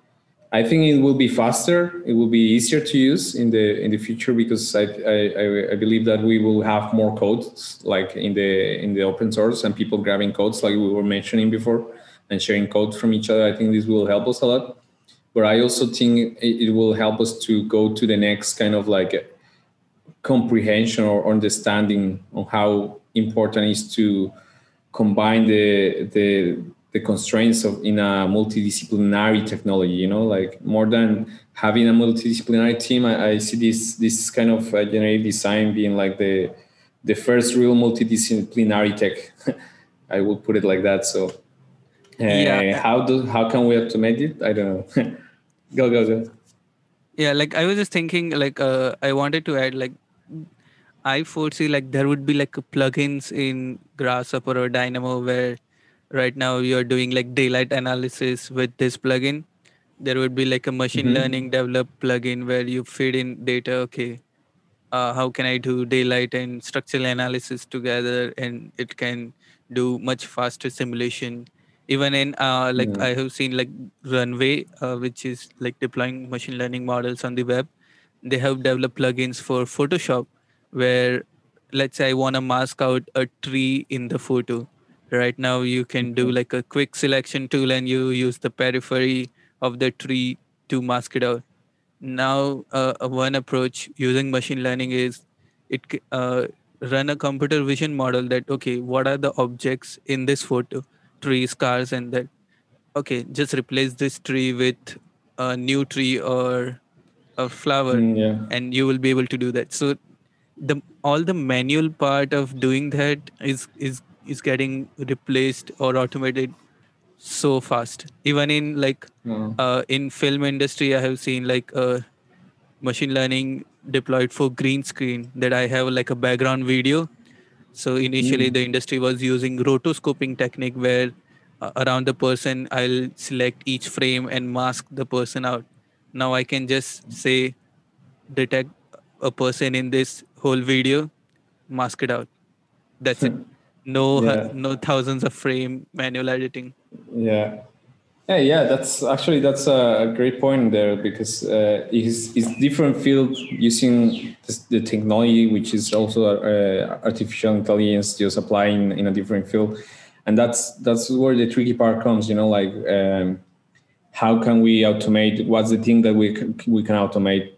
I think it will be faster. It will be easier to use in the in the future because I, I, I believe that we will have more codes like in the in the open source and people grabbing codes like we were mentioning before and sharing code from each other. I think this will help us a lot. But I also think it, it will help us to go to the next kind of like comprehension or understanding on how important it is to combine the the the constraints of in a multidisciplinary technology you know like more than having a multidisciplinary team i, I see this this kind of uh, generative design being like the the first real multidisciplinary tech i would put it like that so. Uh, yeah. how do how can we automate it? I don't know. Go go go.
Yeah like i was just thinking like uh, i wanted to add like I foresee like there would be like plugins in Grasshopper or Dynamo where right now you're doing like daylight analysis with this plugin. There would be like a machine mm-hmm. learning developed plugin where you feed in data. Okay, uh, how can I do daylight and structural analysis together, and it can do much faster simulation. Even in uh, like yeah. I have seen like Runway, uh, which is like deploying machine learning models on the web. They have developed plugins for Photoshop where let's say I want to mask out a tree in the photo. Right now, you can do like a quick selection tool and you use the periphery of the tree to mask it out. Now, uh, one approach using machine learning is it uh, run a computer vision model that okay, what are the objects in this photo, trees, cars, and that okay, just replace this tree with a new tree or a flower,
mm, yeah.
and you will be able to do that. So the all the manual part of doing that is is is getting replaced or automated so fast even in like
mm.
uh, in film industry i have seen like uh, machine learning deployed for green screen that i have like a background video so initially mm. the industry was using rotoscoping technique where uh, around the person i'll select each frame and mask the person out now i can just say detect a person in this whole video, mask it out. that's it no yeah. no thousands of frame manual editing.
Yeah. Yeah yeah that's actually that's a great point there because uh, it's, it's different field using the technology which is also uh, artificial intelligence just applying in a different field. And that's that's where the tricky part comes you know like um, how can we automate what's the thing that we can, we can automate?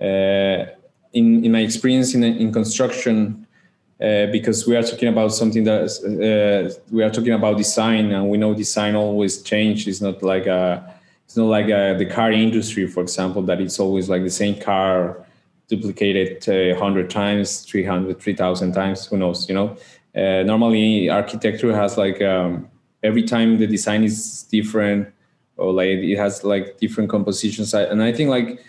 Uh, in in my experience in in construction uh, because we are talking about something that uh, we are talking about design and we know design always change. It's not like a it's not like a, the car industry for example that it's always like the same car duplicated uh, 100 times 300 3000 times who knows you know? Uh, normally architecture has like um, every time the design is different or like it has like different compositions. And i think like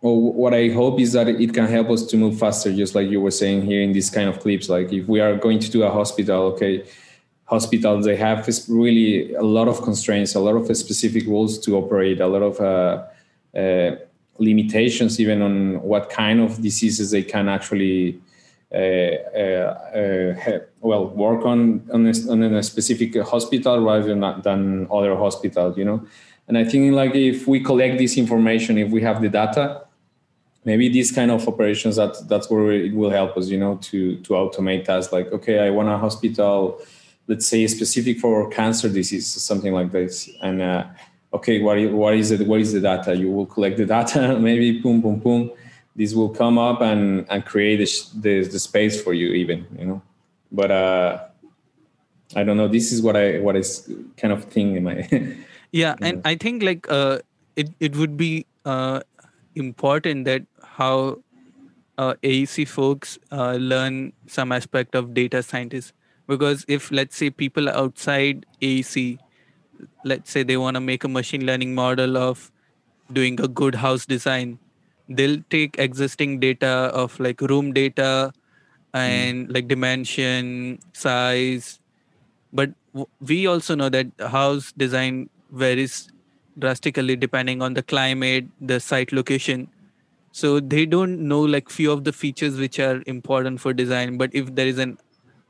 well, what I hope is that it can help us to move faster, just like you were saying here in these kind of clips. Like if we are going to do a hospital, okay, hospitals they have really a lot of constraints, a lot of specific rules to operate, a lot of uh, uh, limitations even on what kind of diseases they can actually uh, uh, uh, well work on on a, on a, specific hospital rather than, than other hospitals you know and i think like if we collect this information if we have the data maybe these kind of operations that that's where it will help us you know to to automate tasks like okay i want a hospital let's say specific for cancer disease something like this. And uh, okay what, what is it what is the data? You will collect the data maybe boom boom boom. This will come up and and create the, the, the space for you even you know? But uh i don't know. This is what i what is kind of thing in my
yeah. and i think like uh it it would be uh important that how uh, AEC folks uh, learn some aspect of data scientists because if let's say people outside AEC let's say they want to make a machine learning model of doing a good house design they'll take existing data of like room data and mm. like dimension size but we also know that house design varies drastically depending on the climate the site location. So they don't know like few of the features which are important for design but if there is an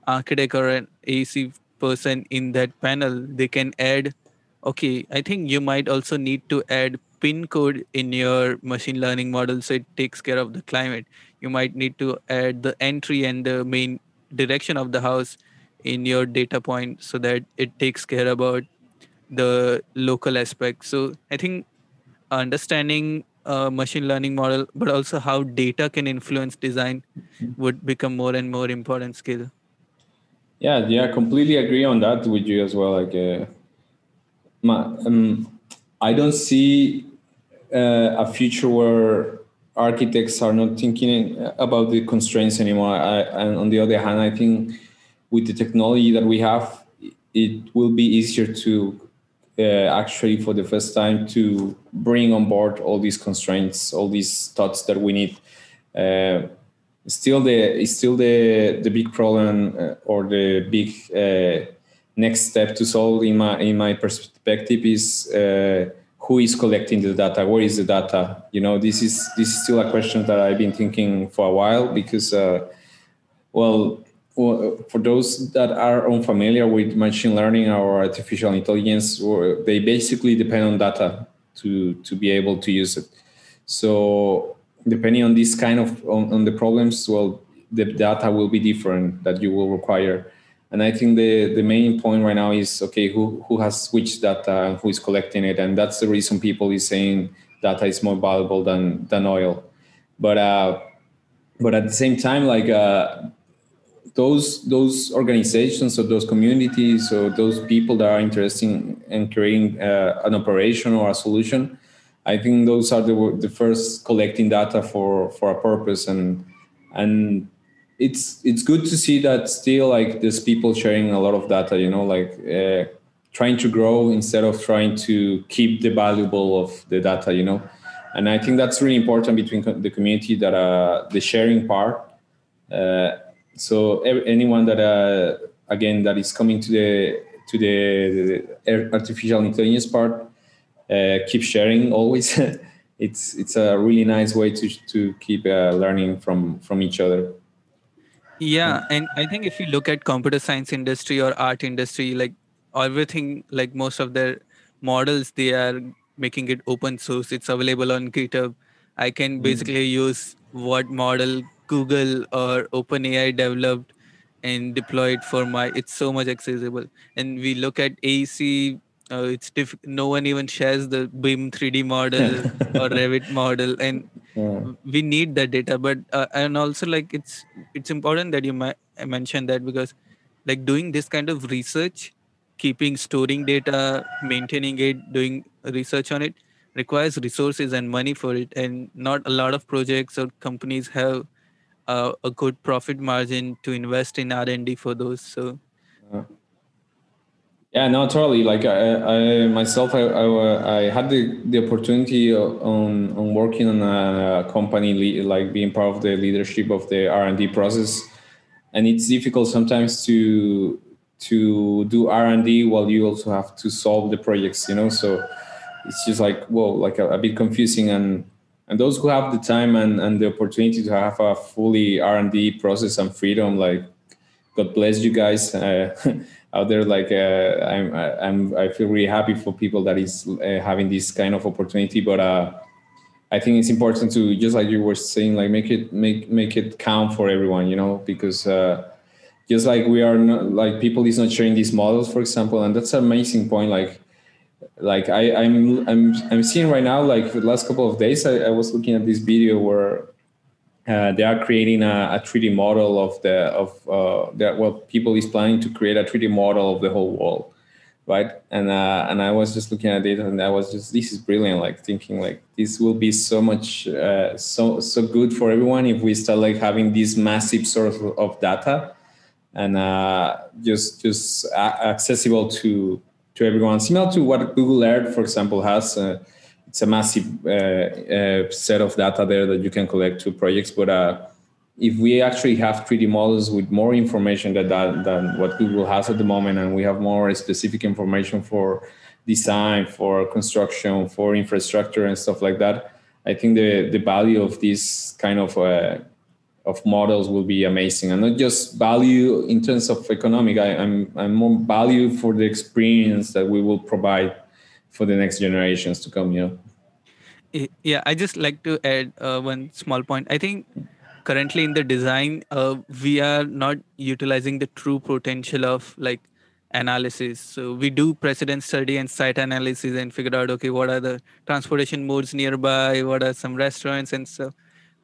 architect or an ac person in that panel they can add okay i think you might also need to add pin code in your machine learning model so it takes care of the climate. You might need to add the entry and the main direction of the house in your data point so that it takes care about the local aspect. So i think understanding a machine learning model but also how data can influence design would become more and more important skill.
Yeah yeah completely agree on that with you as well. Like uh, my, um, i don't see uh, a future where architects are not thinking about the constraints anymore. I, and on the other hand i think with the technology that we have it will be easier to actually for the first time to bring on board all these constraints, all these thoughts that we need. Uh, still, the still the the big problem uh, or the big uh, next step to solve in my in my perspective is uh, who is collecting the data, where is the data? You know, this is this is still a question that I've been thinking for a while because, uh, well for those that are unfamiliar with machine learning or artificial intelligence, they basically depend on data to to be able to use it. So depending on this kind of on, on the problems, well, the data will be different that you will require. And I think the the main point right now is okay, who who has which data and who is collecting it, and that's the reason people is saying data is more valuable than than oil. But uh, but at the same time, like uh, those those organizations or those communities or those people that are interested in creating uh, an operation or a solution i think those are the, the first collecting data for for a purpose. And and it's it's good to see that still like there's people sharing a lot of data you know like uh, trying to grow instead of trying to keep the valuable of the data you know. And i think that's really important between the community that uh, the sharing part uh, so anyone that uh, again that is coming to the to the, the artificial intelligence part uh, keep sharing always. It's it's a really nice way to to keep uh, learning from from each other.
Yeah and i think if you look at computer science industry or art industry like everything like most of their models they are making it open source. It's available on github. I can
Mm.
basically use what model google or openai developed and deployed for my it's so much accessible. And we look at aec uh, it's diff- no one even shares the bim 3d model or revit model. And
Yeah.
we need that data but uh, and also like it's it's important that you ma- mentioned that because like doing this kind of research keeping storing data maintaining it doing research on it requires resources and money for it. And not a lot of projects or companies have uh, a good profit margin to invest in r&d for those so
Yeah, no, totally. Like I, I myself, I, I, I had the, the opportunity on, on working on a company, like being part of the leadership of the R and D process, and it's difficult sometimes to to do R and D while you also have to solve the projects. You know, so it's just like whoa, like a, a bit confusing. And and those who have the time and, and the opportunity to have a fully R and D process and freedom, like God bless you guys. Uh, out there like uh, I'm, I'm i feel really happy for people that is uh, having this kind of opportunity but uh, i think it's important to just like you were saying like make it make make it count for everyone you know because uh, just like we are not like people is not sharing these models for example and that's an amazing point like like I, I'm I'm I'm seeing right now like the last couple of days I, I was looking at this video where uh, they are creating a, a 3D model of the of uh, that well people is planning to create a 3D model of the whole wall, right? And uh, and I was just looking at it and I was just this is brilliant, like thinking like this will be so much uh, so so good for everyone if we start like having this massive source of data and uh, just just accessible to to everyone, similar to what Google Earth, for example, has. Uh, it's a massive uh, uh, set of data there that you can collect to projects. But uh, if we actually have 3D models with more information than, that, than what Google has at the moment, and we have more specific information for design, for construction, for infrastructure, and stuff like that, I think the, the value of this kind of uh, of models will be amazing, and not just value in terms of economic. I, I'm I'm more value for the experience that we will provide for the next generations to come you know?
Yeah i just like to add uh, one small point. I think currently in the design uh, we are not utilizing the true potential of like analysis. So we do precedent study and site analysis and figure out okay what are the transportation modes nearby? What are some restaurants and stuff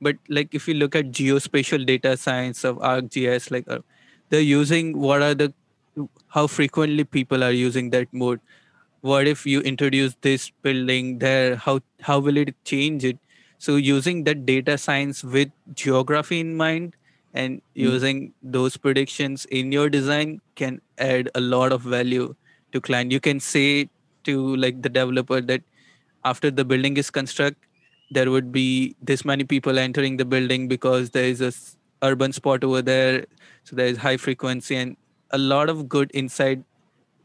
but like if you look at geospatial data science of arcgis like uh, they're using what are the how frequently people are using that mode. What if you introduce this building there? How how will it change it? So using that data science with geography in mind and using those predictions in your design can add a lot of value to client. You can say to like the developer that after the building is construct there would be this many people entering the building because there is a urban spot over there. So there is high frequency and a lot of good inside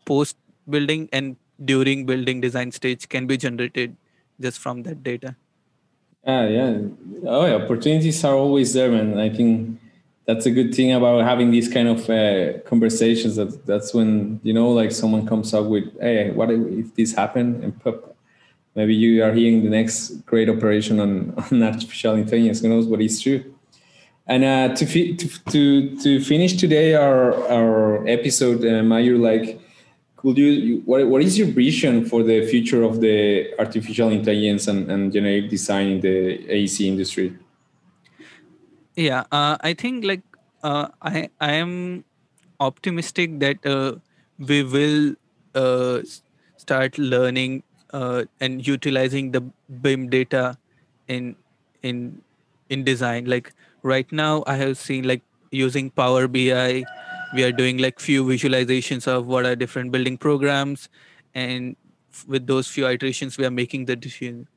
post building and during building design stage can be generated just from that data.
Yeah yeah. Oh yeah. Opportunities are always there man. I think that's a good thing about having these kind of uh, conversations that that's when you know like someone comes up with hey what if if this happened? and pop, maybe you are hearing the next great operation on, on artificial intelligence. Who knows but it's true? And uh, to, fi- to to to finish today our our episode uh, Mayur, like could you, what, what is your vision for the future of the artificial intelligence and, and generative design in the AEC industry?
Yeah uh, i think like uh, i i am optimistic that uh, we will uh, start learning uh, and utilizing the bim data in in in design. Like right now i have seen like using power bi we are doing like few visualizations of what are different building programs and with those few iterations we are making the decision.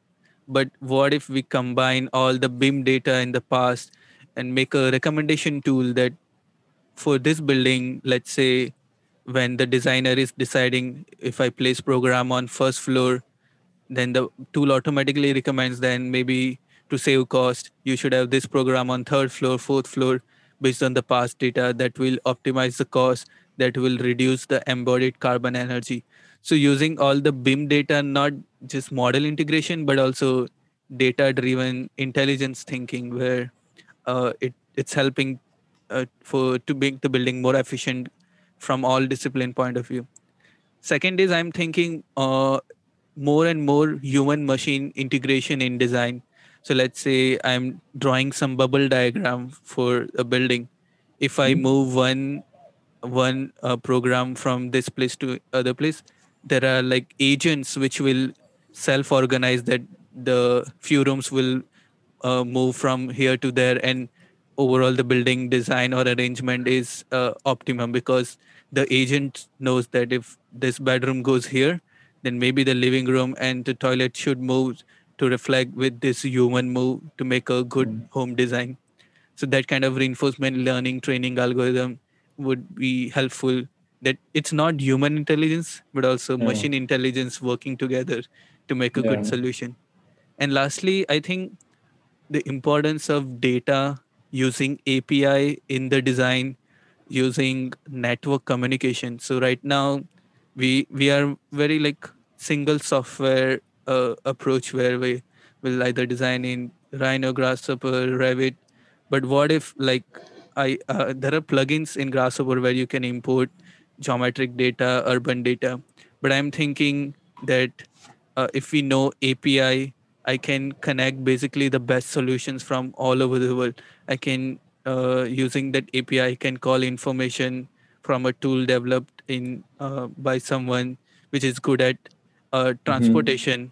But what if we combine all the bim data in the past and make a recommendation tool that for this building let's say when the designer is deciding if i place program on first floor then the tool automatically recommends then maybe to save cost you should have this program on third floor fourth floor based on the past data that will optimize the cost that will reduce the embodied carbon energy. So using all the bim data not just model integration but also data driven intelligence thinking where uh, it it's helping uh, for to make the building more efficient from all discipline point of view. Second is i'm thinking uh, more and more human machine integration in design. So let's say i'm drawing some bubble diagram for a building. If i move one one uh, program from this place to other place there are like agents which will self organize that the few rooms will uh, move from here to there and overall the building design or arrangement is uh, optimum because the agent knows that if this bedroom goes here then maybe the living room and the toilet should move to reflect with this human move to make a good mm. home design so that kind of reinforcement learning training algorithm would be helpful that it's not human intelligence but also yeah. machine intelligence working together to make a yeah. good solution and lastly i think the importance of data using api in the design using network communication. So right now we we are very like single software uh, approach where we will either design in rhino grasshopper revit. But what if like i uh, there are plugins in grasshopper where you can import geometric data urban data. But i'm thinking that uh, if we know api i can connect basically the best solutions from all over the world. I can uh, using that api can call information from a tool developed in uh, by someone which is good at uh, mm-hmm. transportation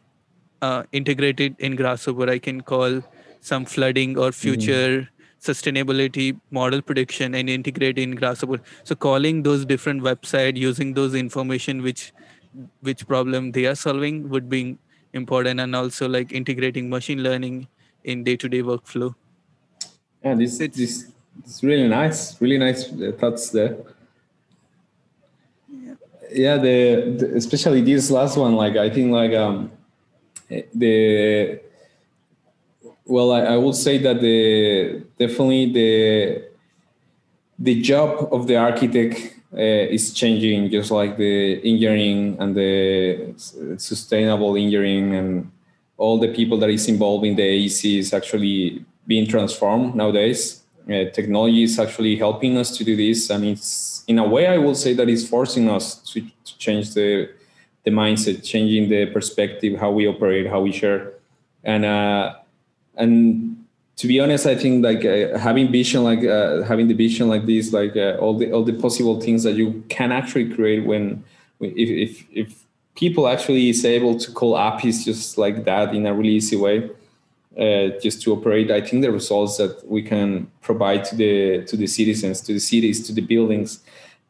mm-hmm. integrated in grasshopper i can call some flooding or mm-hmm. future mm-hmm sustainability model prediction and integrate in grasshopper so calling those different website using those information which which problem they are solving would be important and also like integrating machine learning in day-to-day workflow
yeah this this it's really nice really nice uh, thoughts there. Yeah, yeah the, the especially this last one like i think like um the well, I, I will say that the definitely the the job of the architect uh, is changing, just like the engineering and the sustainable engineering and all the people that is involved in the AEC is actually being transformed nowadays. Uh, technology is actually helping us to do this, and it's in a way I will say that it's forcing us to, to change the the mindset, changing the perspective, how we operate, how we share, and. Uh, and to be honest i think like uh, having vision like uh, having the vision like this like uh, all the all the possible things that you can actually create when if if, if people actually is able to call apis just like that in a really easy way uh, just to operate i think the results that we can provide to the to the citizens to the cities to the buildings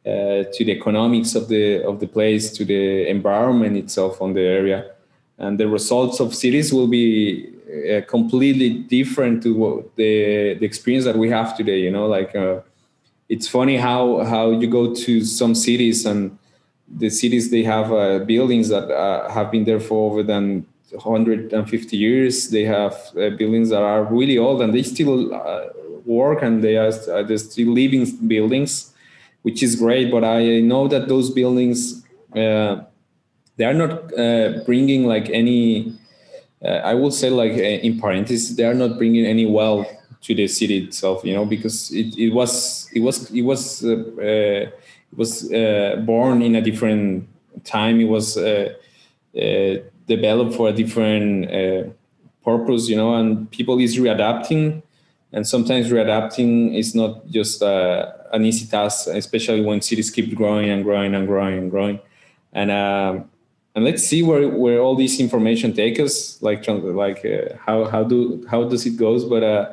uh, to the economics of the of the place to the environment itself on the area and the results of cities will be uh, completely different to what the the experience that we have today. You know, like uh, it's funny how how you go to some cities and the cities they have uh, buildings that uh, have been there for over than 150 years. They have uh, buildings that are really old and they still uh, work and they are they're still living buildings, which is great. But I know that those buildings they are not bringing like any uh, I will say like uh, in parentheses, they are not bringing any wealth to the city itself, you know, because it, it was it was it was uh, uh it was uh, born in a different time. It was uh, developed for a different purpose, you know, and people is readapting, and sometimes readapting is not just an easy task, especially when cities keep growing and growing and growing and growing, and. Um, and let's see where, where all this information take us like like uh, how how do how does it goes but uh,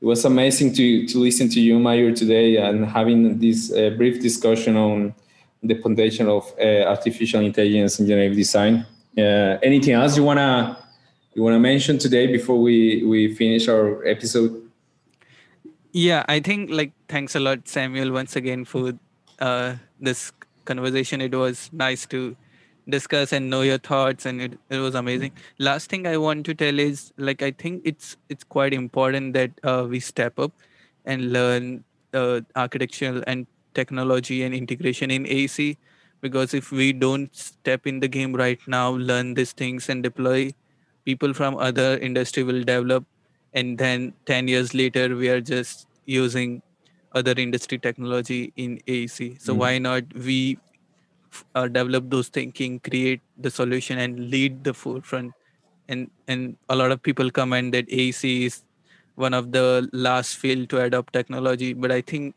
it was amazing to to listen to you Mayur, today and having this uh, brief discussion on the foundation of uh, artificial intelligence and generative design uh, anything else you want to you want to mention today before we we finish our episode?
Yeah i think like thanks a lot samuel once again for uh, this conversation. It was nice to discuss and know your thoughts and it, it was amazing. Last thing i want to tell is like i think it's it's quite important that uh, we step up and learn uh, architectural and technology and integration in AEC because if we don't step in the game right now, learn these things and deploy, people from other industry will develop, and then ten years later we are just using other industry technology in AEC. So mm why not we uh, develop those thinking, create the solution, and lead the forefront? And and a lot of people comment that AEC is one of the last field to adopt technology, but I think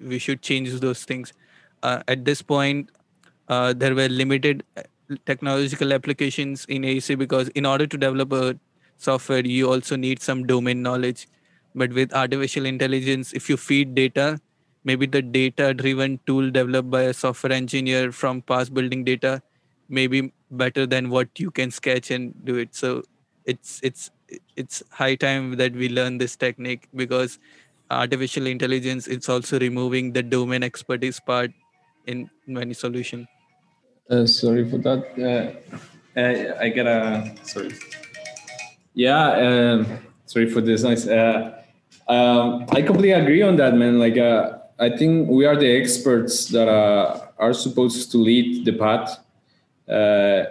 we should change those things. Uh, at this point, uh, there were limited uh, technological applications in AEC because in order to develop a software, you also need some domain knowledge. But with artificial intelligence, if you feed data, maybe the data driven tool developed by a software engineer from past building data may be better than what you can sketch and do it. So it's it's it's high time that we learn this technique because artificial intelligence it's also removing the domain expertise part in many solution
uh, sorry for that. Uh, I, I gotta sorry. Yeah um, sorry for this noise uh, um, i completely agree on that man. Like uh, i think we are the experts that are, are supposed to lead the path. Uh,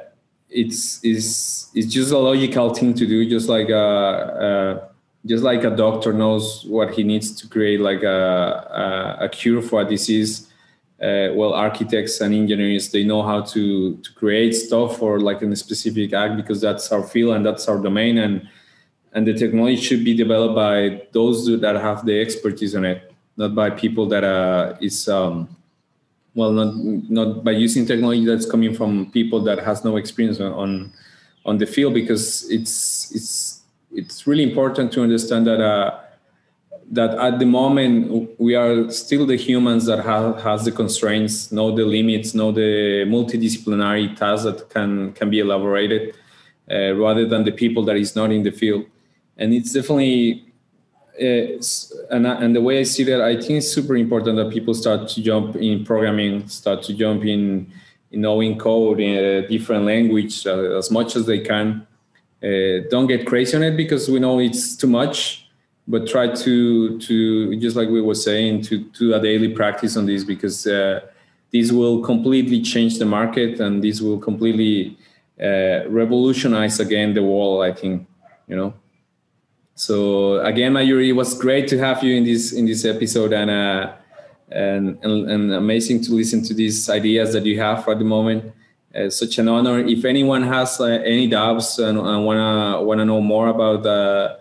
it's is it's just a logical thing to do just like a, uh, a just like a doctor knows what he needs to create like a, a, a cure for a disease uh, well architects and engineers they know how to to create stuff for like in a specific act because that's our field and that's our domain. And and the technology should be developed by those that have the expertise on it not by people that uh, is um, well not not by using technology that's coming from people that has no experience on on the field because it's it's it's really important to understand that uh, that at the moment we are still the humans that have has the constraints, know the limits, know the multidisciplinary tasks that can can be elaborated, uh, rather than the people that is not in the field. And it's definitely uh, and, and the way I see that, I think it's super important that people start to jump in programming, start to jump in, in knowing code in a different language uh, as much as they can uh, don't get crazy on it because we know it's too much but try to to just like we were saying to do a daily practice on this because uh, this will completely change the market and this will completely uh, revolutionize again the world i think you know so again mayuri it was great to have you in this in this episode and uh, and, and, and amazing to listen to these ideas that you have at the moment uh, such an honor. If anyone has uh, any doubts and, and, wanna wanna know more about uh,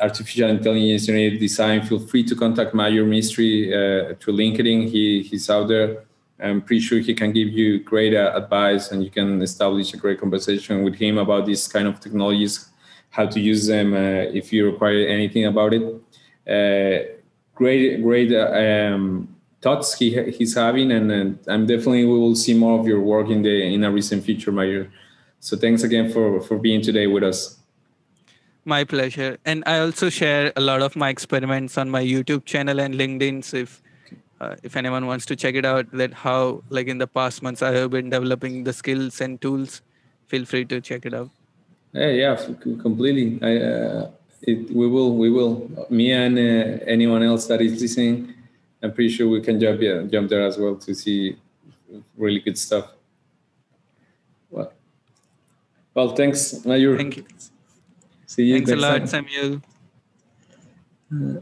artificial intelligence design, feel free to contact Mayur Mistry uh, through LinkedIn. He he's out there. I'm pretty sure he can give you great uh, advice, and you can establish a great conversation with him about these kind of technologies, how to use them uh, if you require anything about it. great, great um, thoughts he he's having, and, and I'm definitely we will see more of your work in the in a recent future, Mayur. So thanks again for for being today with us.
My pleasure, and I also share a lot of my experiments on my YouTube channel and LinkedIn. So if uh, if anyone wants to check it out, that how like in the past months I have been developing the skills and tools, feel free to check it out.
Yeah, yeah, completely. I, uh, it, we will, we will. Me and uh, anyone else that is listening I'm pretty sure we can jump yeah jump there as well to see really good stuff. Well, well, thanks.
Thank you.
See you.
Thanks a lot. Samuel. Uh,